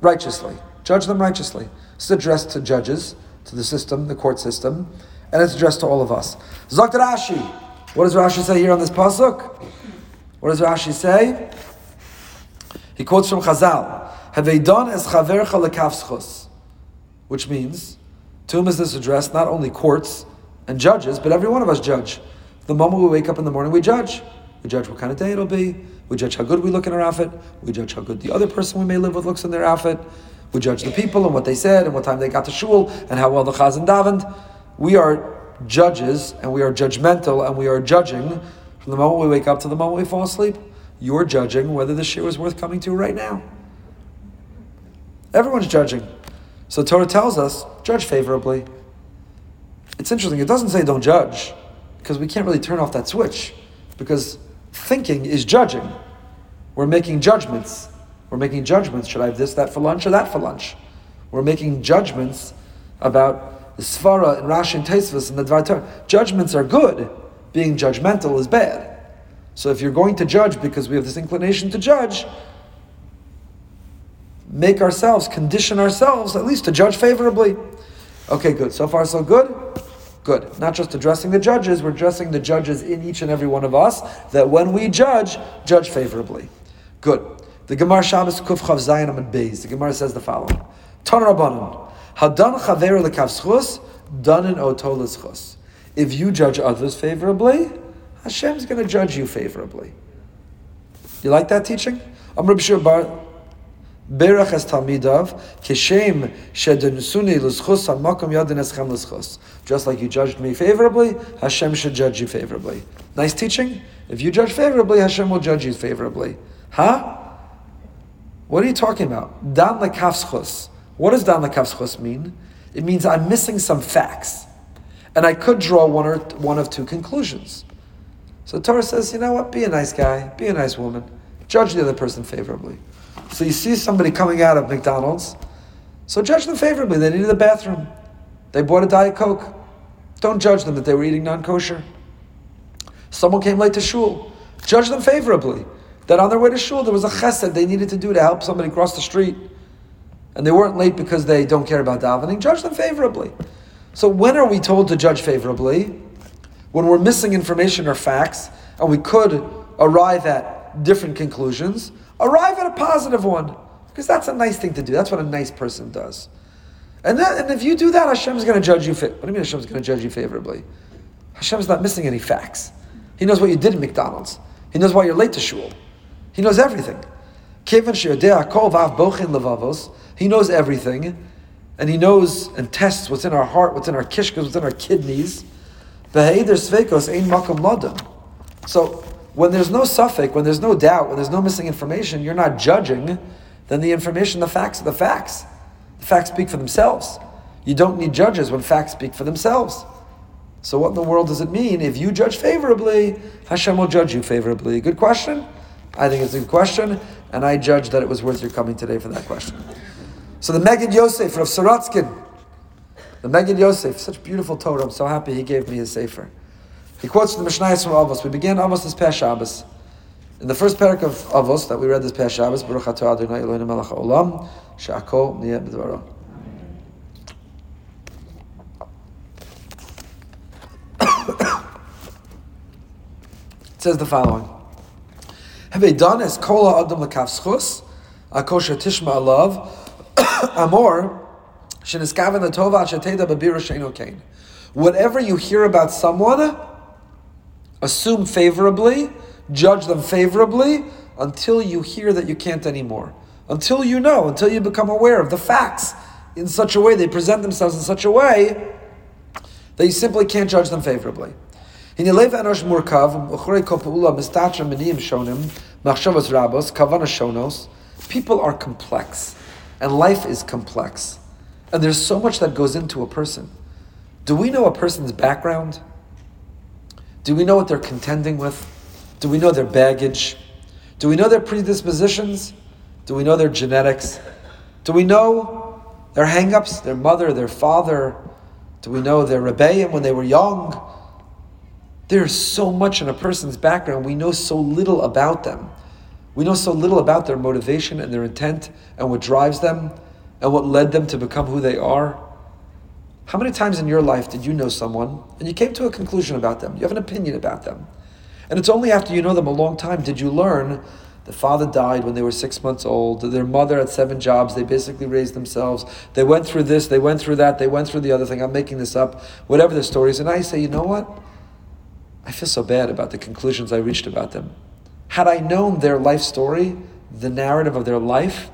righteously. Judge them righteously. It's addressed to judges, to the system, the court system, and it's addressed to all of us. Zakt Rashi. What does Rashi say here on this pasuk? What does Rashi say? He quotes from Chazal. Have they done as chavercha lekavschus? Which means, to whom is this addressed? Not only courts and judges, but every one of us judge. The moment we wake up in the morning, we judge. We judge what kind of day it'll be. We judge how good we look in our outfit. We judge how good the other person we may live with looks in their outfit. We judge the people and what they said and what time they got to shul and how well the chazan davened. We are judges and we are judgmental and we are judging from the moment we wake up to the moment we fall asleep. You're judging whether the shir is worth coming to right now. Everyone's judging. So Torah tells us, judge favorably. It's interesting, it doesn't say don't judge, because we can't really turn off that switch, because thinking is judging. We're making judgments. We're making judgments. Should I have this, that for lunch, or that for lunch? We're making judgments about the Svara and Rashi and Taisvas and the Dvar Torah. Judgments are good. Being judgmental is bad. So if you're going to judge because we have this inclination to judge, make ourselves, condition ourselves, at least to judge favorably. Okay, good. So far, so good? Good. Not just addressing the judges, we're addressing the judges in each and every one of us, that when we judge, judge favorably. Good. The Gemara Shabbos Kuf Chaf Zayin Amud Beis. The Gemara says the following. Ton Rabbanon. Hadan Chaver Lekavschus, Danin Otoleschus. If you judge others favorably, Hashem's going to judge you favorably. You like that teaching? I'm Rabbi Shur Bar Berach as Talmidav, Keshem Shedenusuni L'schus Hamakom Yadin Eschem L'schus. Just like you judged me favorably, Hashem should judge you favorably. Nice teaching? If you judge favorably, Hashem will judge you favorably. Huh? What are you talking about? Dan lekavschus. What does dan lekavschus mean? It means I'm missing some facts. And I could draw one or one of two conclusions. So Torah says, you know what? Be a nice guy, be a nice woman, judge the other person favorably. So you see somebody coming out of McDonald's, so judge them favorably. They needed the bathroom. They bought a Diet Coke. Don't judge them that they were eating non kosher. Someone came late to shul. Judge them favorably. That on their way to shul, there was a chesed they needed to do to help somebody cross the street. And they weren't late because they don't care about davening. Judge them favorably. So when are we told to judge favorably? When we're missing information or facts, and we could arrive at different conclusions, arrive at a positive one. Because that's a nice thing to do. That's what a nice person does. And, that, and if you do that, Hashem's going to judge you. Fa- what do you mean Hashem's going to judge you favorably? Hashem's not missing any facts. He knows what you did at McDonald's. He knows why you're late to shul. He knows everything. He knows everything, and he knows and tests what's in our heart, what's in our kishkas, what's in our kidneys. So when there's no suffix, when there's no doubt, when there's no missing information, you're not judging, then the information, the facts are the facts. The facts speak for themselves. You don't need judges when facts speak for themselves. So what in the world does it mean? If you judge favorably, Hashem will judge you favorably. Good question? I think it's a good question, and I judge that it was worth your coming today for that question. So the Megid Yosef of Sorotzkin, the Megid Yosef, such beautiful Torah. I'm so happy he gave me his sefer. He quotes the Mishnayos from Avos. We began Avos this past Shabbos. In the first parak of Avos that we read this past Shabbos, Baruch Atah Adonai Eloheinu Melech HaOlam, Sha'akol Niyeh B'dvaro. It says the following. Have they done as kola adam lekavschus, akosha tishma alav, amor, sheniskaven the tova sheteda babira sheino kain. Whatever you hear about someone, assume favorably, judge them favorably, until you hear that you can't anymore. Until you know, until you become aware of the facts in such a way, they present themselves in such a way that you simply can't judge them favorably. People are complex, and life is complex. And there's so much that goes into a person. Do we know a person's background? Do we know what they're contending with? Do we know their baggage? Do we know their predispositions? Do we know their genetics? Do we know their hangups, their mother, their father? Do we know their rebellion when they were young? There's so much in a person's background. We know so little about them. We know so little about their motivation and their intent and what drives them and what led them to become who they are. How many times in your life did you know someone and you came to a conclusion about them? You have an opinion about them. And it's only after you know them a long time did you learn the father died when they were six months old. Their mother had seven jobs. They basically raised themselves. They went through this, they went through that, they went through the other thing. I'm making this up, whatever the story is. And I say, you know what? I feel so bad about the conclusions I reached about them. Had I known their life story, the narrative of their life,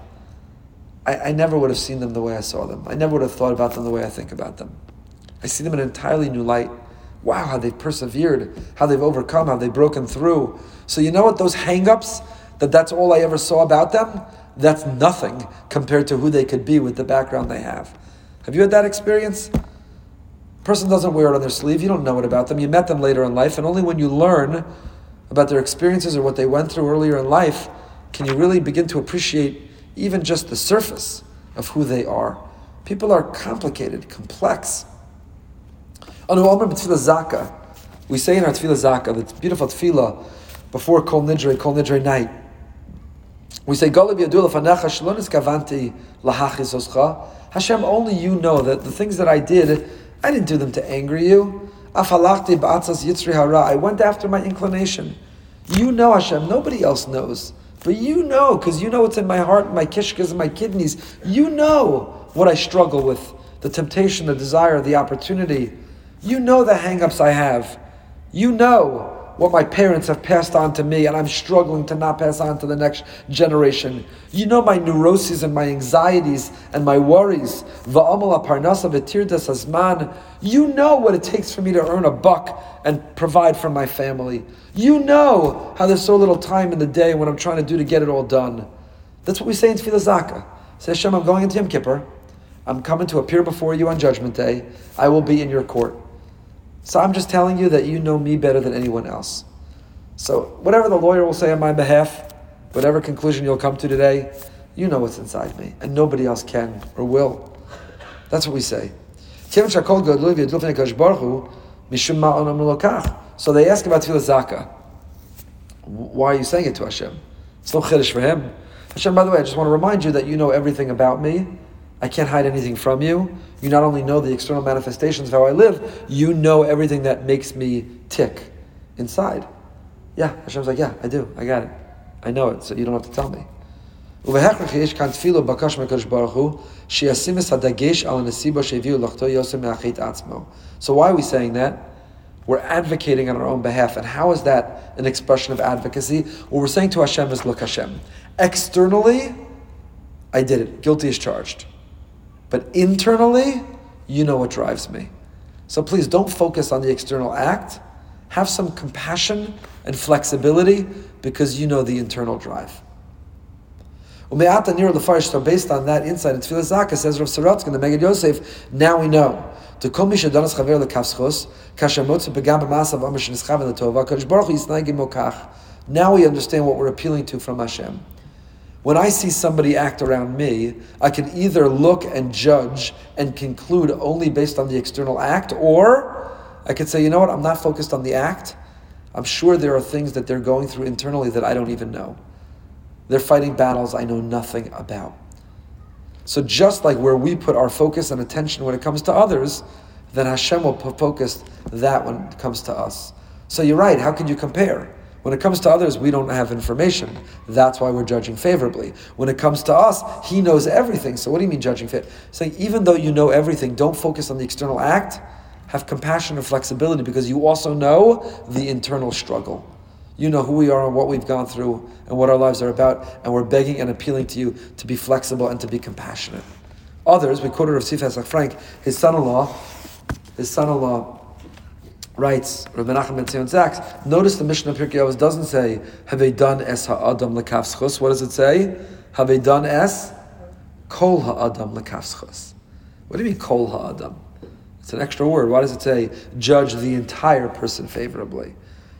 I, I never would have seen them the way I saw them. I never would have thought about them the way I think about them. I see them in an entirely new light. Wow, how they've persevered, how they've overcome, how they've broken through. So you know what? Those hang-ups, that that's all I ever saw about them, that's nothing compared to who they could be with the background they have. Have you had that experience? person doesn't wear it on their sleeve. You don't know it about them. You met them later in life, and only when you learn about their experiences or what they went through earlier in life can you really begin to appreciate even just the surface of who they are. People are complicated, complex. On Omer B'Tfilah Zaka, we say in our Tfilah Zaka, the beautiful Tfilah before Kol Nidre, Kol Nidre night, We say, Hashem, only you know that the things that I did, I didn't do them to anger you. I went after my inclination. You know, Hashem, nobody else knows. But you know, because you know what's in my heart, my kishkas, and my kidneys. You know what I struggle with the temptation, the desire, the opportunity. You know the hang ups I have. You know what my parents have passed on to me, and I'm struggling to not pass on to the next generation. You know my neuroses and my anxieties and my worries. You know what it takes for me to earn a buck and provide for my family. You know how there's so little time in the day when I'm trying to do to get it all done. That's what we say in Tefillah Zaka. Say, Hashem, I'm going into Yom Kippur. I'm coming to appear before you on Judgment Day. I will be in your court. So I'm just telling you that you know me better than anyone else. So whatever the lawyer will say on my behalf, whatever conclusion you'll come to today, you know what's inside me, and nobody else can or will. That's what we say. So they ask about Tefillah Zaka. Why are you saying it to Hashem? It's no chiddush for him. Hashem, by the way, I just want to remind you that you know everything about me, I can't hide anything from you. You not only know the external manifestations of how I live, you know everything that makes me tick inside. Yeah, Hashem's like, yeah, I do. I got it. I know it, so you don't have to tell me. So why are we saying that? We're advocating on our own behalf. And how is that an expression of advocacy? What we're saying to Hashem is, look, Hashem, externally, I did it. Guilty is charged. But internally, you know what drives me. So please don't focus on the external act. Have some compassion and flexibility because you know the internal drive. So based on that insight in Tefillah Zaka, says Rav Sorotzkin, the Megid Yosef, now we know. Baruch. Now we understand what we're appealing to from Hashem. When I see somebody act around me, I can either look and judge and conclude only based on the external act, or I could say, you know what, I'm not focused on the act. I'm sure there are things that they're going through internally that I don't even know. They're fighting battles I know nothing about. So just like where we put our focus and attention when it comes to others, then Hashem will focus that when it comes to us. So you're right, how can you compare? When it comes to others, we don't have information. That's why we're judging favorably. When it comes to us, He knows everything. So what do you mean judging fit? Saying even though you know everything, don't focus on the external act. Have compassion and flexibility because you also know the internal struggle. You know who we are and what we've gone through and what our lives are about, and we're begging and appealing to you to be flexible and to be compassionate. Others, we quoted of Sifas Frank, his son-in-law, his son-in-law writes Rabbi Menachem ben Zion Zaks, notice the Mishnah Pirkei doesn't say have they done es ha'adam lekafschus. What does it say? Have they done es kol ha'adam lekafschus. What do you mean kol ha'adam? It's an extra word. Why does it say judge the entire person favorably?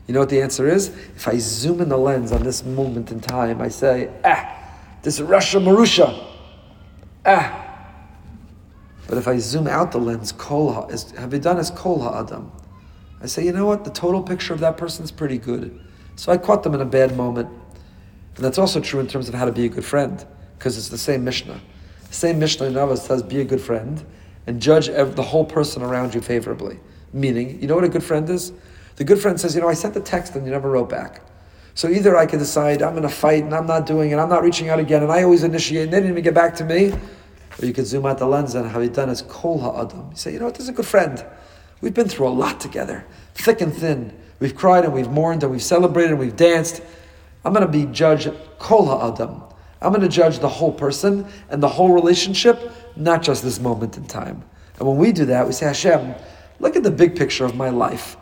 You know what the answer is? If I zoom in the lens on this moment in time, I say, ah, this rasha merusha, ah. But if I zoom out the lens, kol ha, is, have they done as kol ha'adam? I say, you know what? The total picture of that person is pretty good. So I caught them in a bad moment. And that's also true in terms of how to be a good friend, because it's the same Mishnah. The same Mishnah in Avos says, be a good friend and judge the whole person around you favorably. Meaning, you know what a good friend is? The good friend says, you know, I sent the text and you never wrote back. So either I could decide I'm going to fight and I'm not doing it, I'm not reaching out again, and I always initiate and they didn't even get back to me. Or you could zoom out the lens and have it done as kol ha'adam. You say, you know what, this is a good friend. We've been through a lot together, thick and thin. We've cried and we've mourned and we've celebrated and we've danced. I'm going to be judge kol ha'adam. I'm going to judge the whole person and the whole relationship, not just this moment in time. And when we do that, we say, Hashem, look at the big picture of my life.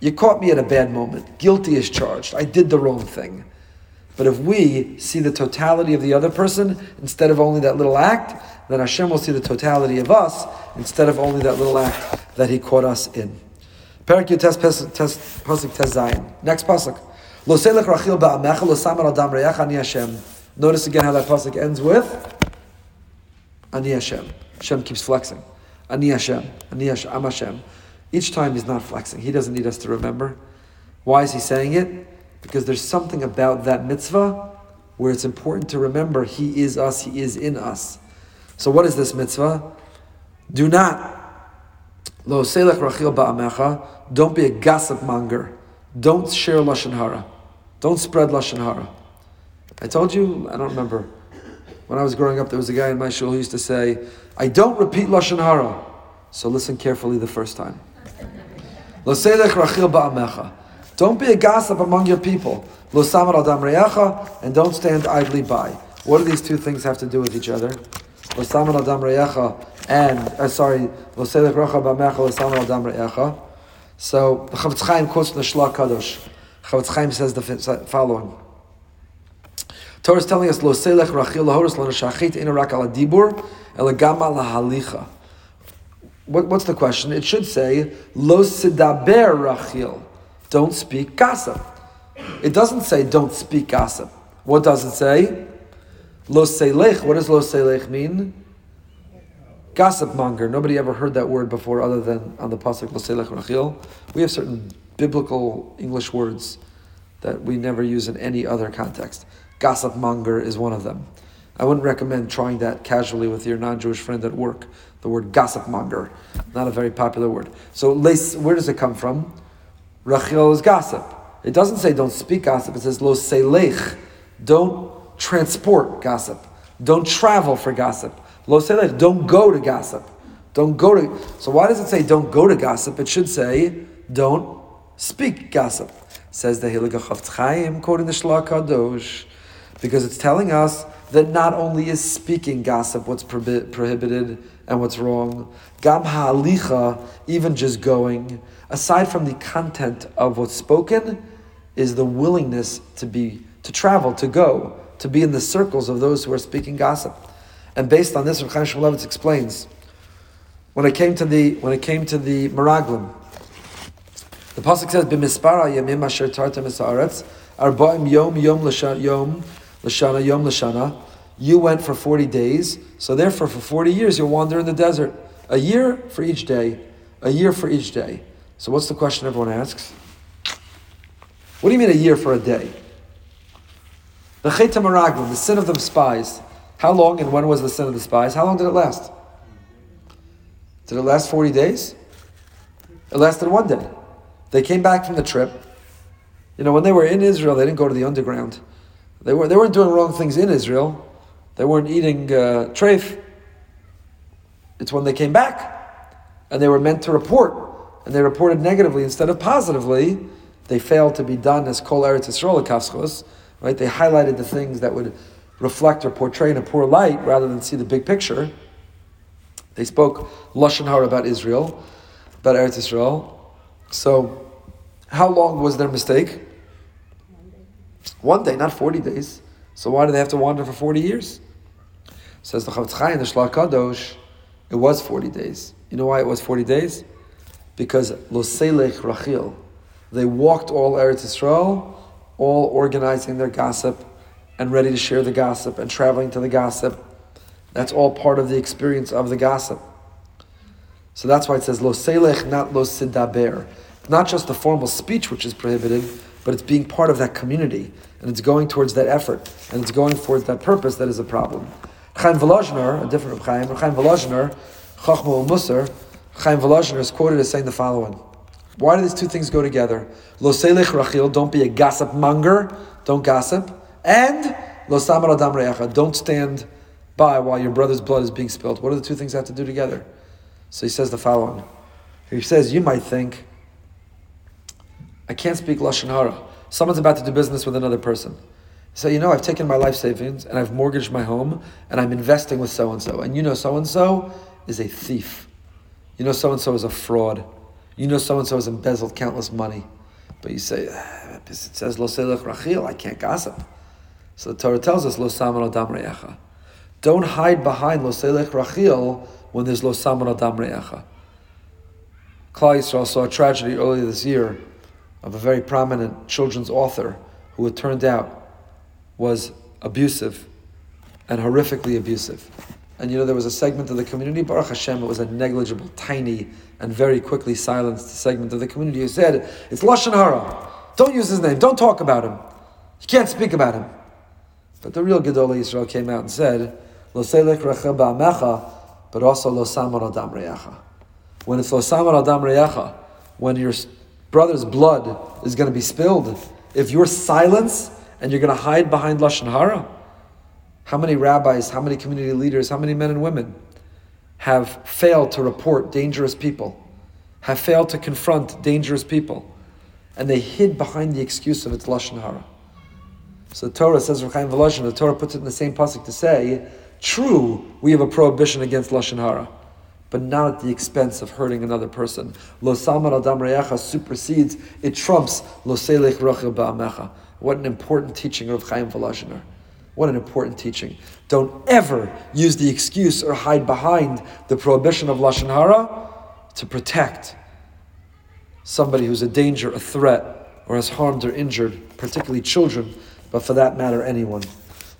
You caught me at a bad moment. Guilty is charged. I did the wrong thing. But if we see the totality of the other person instead of only that little act, then Hashem will see the totality of us instead of only that little act that He caught us in. Perak Yutes. Next Pasuk. Lo selech rachil lo adam reach ani Hashem. Notice again how that Pasuk ends with Ani Hashem. Hashem keeps flexing. Ani Hashem. Ani Hashem. Am Hashem. Each time he's not flexing. He doesn't need us to remember. Why is he saying it? Because there's something about that mitzvah where it's important to remember He is us, He is in us. So, what is this mitzvah? Do not, lo selech rachil ba'amecha, don't be a gossip monger. Don't share lashon hara. Don't spread lashon hara. I told you, I don't remember. When I was growing up, there was a guy in my shul who used to say, "I don't repeat lashon hara." So listen carefully the first time. Lo selech rachil ba'amecha. Don't be a gossip among your people. Losamar adam reyacha, and don't stand idly by. What do these two things have to do with each other? Losamar adam reyacha, and uh, sorry, lo selech racha ba'amecha, lo adam. So the Chofetz Chaim quotes from the Shla Kadosh. Chofetz Chaim says the following. Torah is telling us lo selech rachil lahoris lo neshachit ina rak ala dibur elegama lahalicha. What, what's the question? It should say lo sidaber rachil. Don't speak gossip. It doesn't say don't speak gossip. What does it say? Lo selech. What does lo selech mean? gossip monger. Nobody ever heard that word before other than on the Pasuk L'selech Rachil. We have certain biblical English words that we never use in any other context. Gossip monger is one of them. I wouldn't recommend trying that casually with your non-Jewish friend at work. The word gossip monger, not a very popular word. So, where does it come from? Rachil is gossip. It doesn't say don't speak gossip. It says lo selech. Don't transport gossip. Don't travel for gossip. Lo selech, don't go to gossip. Don't go to. So why does it say don't go to gossip? It should say don't speak gossip. Says the Hilig Chaim, quoting the Shla Kadosh, because it's telling us that not only is speaking gossip what's prohibited and what's wrong, gam ha'alicha, even just going, aside from the content of what's spoken, is the willingness to be to travel, to go, to be in the circles of those who are speaking gossip. And based on this, Rav Chaim explains when it came to the when it came to the Meraglim, the pasuk says b'mispara yamim asher tartem esaretz arba'im yom yom l'shana yom l'shana yom l'shana. You went for forty days, so therefore for forty years you'll wander in the desert. A year for each day, a year for each day. So what's the question everyone asks? What do you mean a year for a day? The Chet Meraglim, the sin of the spies. How long and when was the sin of the spies? How long did it last? Did it last 40 days? It lasted one day. They came back from the trip. You know, when they were in Israel, they didn't go to the underground. They, were, they weren't doing wrong things in Israel. They weren't eating uh, treif. It's when they came back and they were meant to report. And they reported negatively instead of positively. They failed to be done as Kol Eretz Yisrael right? They highlighted the things that would reflect or portray in a poor light rather than see the big picture. They spoke lashon hara about Israel, about Eretz Israel. So, how long was their mistake? One day, not forty days. So why do they have to wander for forty years? Says the Chofetz Chaim, the Shla Kadosh, it was forty days. You know why it was forty days? Because Loselech Rachil, they walked all Eretz Israel, all organizing their gossip and ready to share the gossip and traveling to the gossip. That's all part of the experience of the gossip. So that's why it says lo selech, not lo sidaber. Not just the formal speech which is prohibited, but it's being part of that community and it's going towards that effort and it's going towards that purpose that is a problem. Chaim Volozhner, a different Chaim, Chaim Volozhner, Chachma Musar, Chaim Volozhner is quoted as saying the following. Why do these two things go together? Lo selech rachil, don't be a gossip monger, don't gossip. And lo samar adam re'acha, don't stand by while your brother's blood is being spilled. What do the two things have to do together? So he says the following. He says, you might think, I can't speak Lashon Hara. Someone's about to do business with another person. So, you know, I've taken my life savings and I've mortgaged my home and I'm investing with so and so. And you know, so and so is a thief. You know, so and so is a fraud. You know, so and so has embezzled countless money. But you say, ah, it says, Lo Rachil, I can't gossip. So the Torah tells us, Lo Saman Adam Re'echa. Don't hide behind Lo Rachil when there's Lo Saman Adam Re'echa. Klal Yisrael saw a tragedy earlier this year of a very prominent children's author who it turned out was abusive and horrifically abusive. And you know, there was a segment of the community, Baruch Hashem, it was a negligible, tiny, and very quickly silenced segment of the community who said, It's Lashon Hara. Don't use his name. Don't talk about him. You can't speak about him. But the real Gedolei Israel came out and said, Lo selech recha but also lo samar adam reyacha. When it's lo samar adam reyacha, when your brother's blood is going to be spilled, if you're silence and you're going to hide behind lashon hara, how many rabbis, how many community leaders, how many men and women have failed to report dangerous people, have failed to confront dangerous people, and they hid behind the excuse of its lashon hara. So the Torah says, the Torah puts it in the same pasuk to say, true, we have a prohibition against lashon hara, but not at the expense of hurting another person. Lo samar adam reyacha supersedes, it trumps lo selech ba'amecha. What an important teaching of Chaim Volozhiner. What an important teaching. Don't ever use the excuse or hide behind the prohibition of Lashon Hara to protect somebody who's a danger, a threat, or has harmed or injured, particularly children, but for that matter, anyone.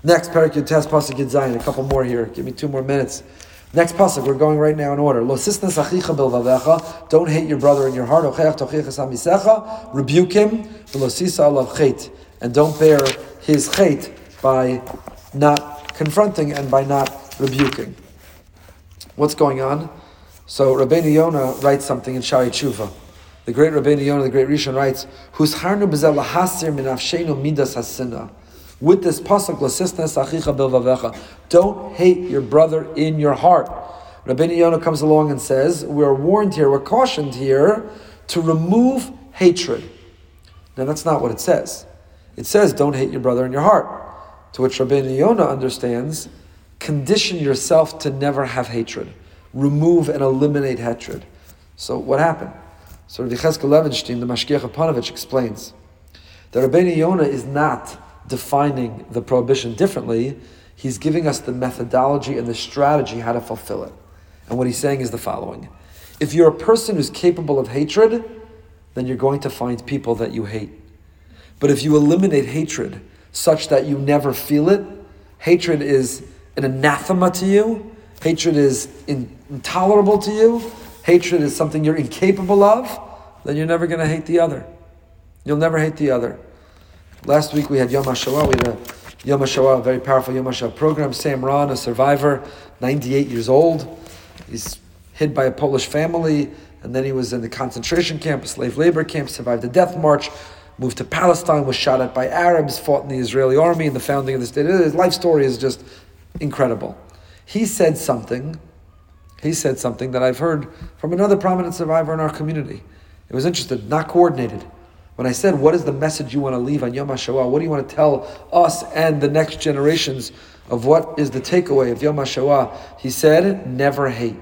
Next, Perek Yud-Tes Pasuk Zion. A couple more here. Give me two more minutes. Next pasuk, we're going right now in order. Lo achicha Don't hate your brother in your heart. Rebuke him. And don't bear his chait by not confronting and by not rebuking. What's going on? So Rabbeinu Yonah writes something in Shaarei Teshuva. The great Rabbeinu Yonah, the great Rishon writes, "Who's harnu b'zel lahasir min midas hasina." With this pasuk, "Lasisnes achicha bilvavecha," don't hate your brother in your heart. Rabbeinu Yonah comes along and says, "We're warned here, we're cautioned here to remove hatred." Now that's not what it says. It says, "Don't hate your brother in your heart." To which Rabbeinu Yonah understands, condition yourself to never have hatred. Remove and eliminate hatred. So what happened? So Rabbi Cheskel Levenstein, the Mashgiach of Ponevezh, explains that Rabbeinu Yonah is not defining the prohibition differently. He's giving us the methodology and the strategy how to fulfill it. And what he's saying is the following. If you're a person who's capable of hatred, then you're going to find people that you hate. But if you eliminate hatred, such that you never feel it. Hatred is an anathema to you. Hatred is in, intolerable to you. Hatred is something you're incapable of. Then you're never going to hate the other. You'll never hate the other. Last week we had Yom HaShoah. We had a Yom HaShoah, a very powerful Yom HaShoah program. Sam Ron, a survivor, 98 years old. He's hid by a Polish family, and then he was in the concentration camp, a slave labor camp, survived the death march, moved to Palestine, was shot at by Arabs, fought in the Israeli army in the founding of the state. His life story is just incredible. He said something, he said something that I've heard from another prominent survivor in our community. It was interesting, not coordinated. When I said, What is the message you want to leave on Yom HaShoah? What do you want to tell us and the next generations of what is the takeaway of Yom HaShoah? He said, Never hate.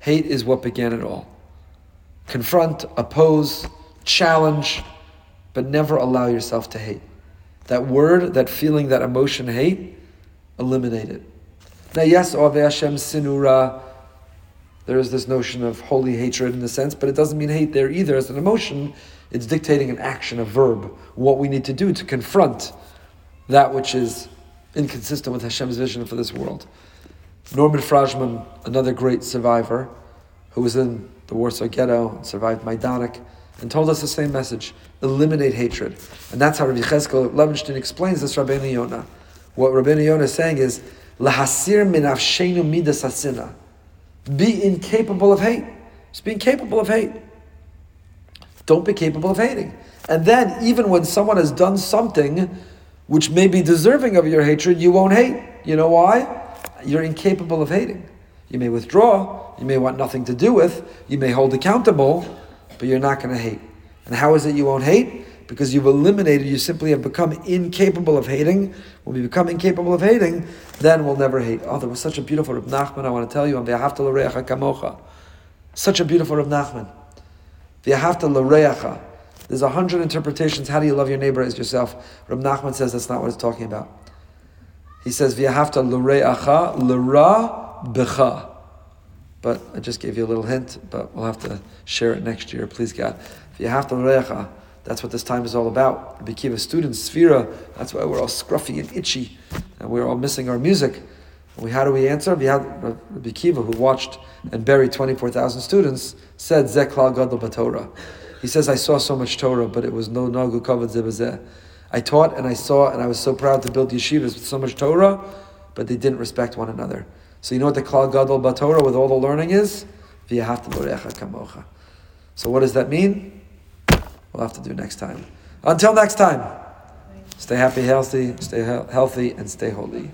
Hate is what began it all. Confront, oppose, challenge, but never allow yourself to hate. That word, that feeling, that emotion, hate, eliminate it. Now, yes, Hashem Sinura, there is this notion of holy hatred in a sense, but it doesn't mean hate there either. As an emotion, it's dictating an action, a verb, what we need to do to confront that which is inconsistent with Hashem's vision for this world. Norman Frajman, another great survivor, who was in the Warsaw Ghetto, and survived Majdanek, and told us the same message eliminate hatred. And that's how Rabbi Cheskel Levenstein explains this Rabbeinu Yonah. What Rabbeinu Yonah is saying is, Lahasir min afshenu midas hasina. Be incapable of hate. Just be incapable of hate. Don't be capable of hating. And then, even when someone has done something which may be deserving of your hatred, you won't hate. You know why? You're incapable of hating. You may withdraw, you may want nothing to do with, you may hold accountable, but you're not going to hate. And how is it you won't hate? Because you've eliminated, you simply have become incapable of hating. When we become incapable of hating, then we'll never hate. Oh, there was such a beautiful Reb Nachman, I want to tell you, on kamocha. Such a beautiful Reb Nachman. There's a hundred interpretations. How do you love your neighbor as yourself? Reb Nachman says that's not what it's talking about. He says, V'yahavta l'reacha l'ra b'cha. But I just gave you a little hint, but we'll have to share it next year, please God. If you have to recha, that's what this time is all about. The Kiva students, Sfira, that's why we're all scruffy and itchy, and we're all missing our music. We, how do we answer? Rabbi Akiva, who watched and buried 24,000 students, said, Zeklal Gadol Torah. He says, I saw so much Torah, but it was no Nagu Kavad Zebazeh. I taught and I saw and I was so proud to build yeshivas with so much Torah, but they didn't respect one another. So you know what the Klal Gadol Batorah with all the learning is? kamocha. So what does that mean? We'll have to do next time. Until next time, stay happy, healthy, stay he- healthy, and stay holy.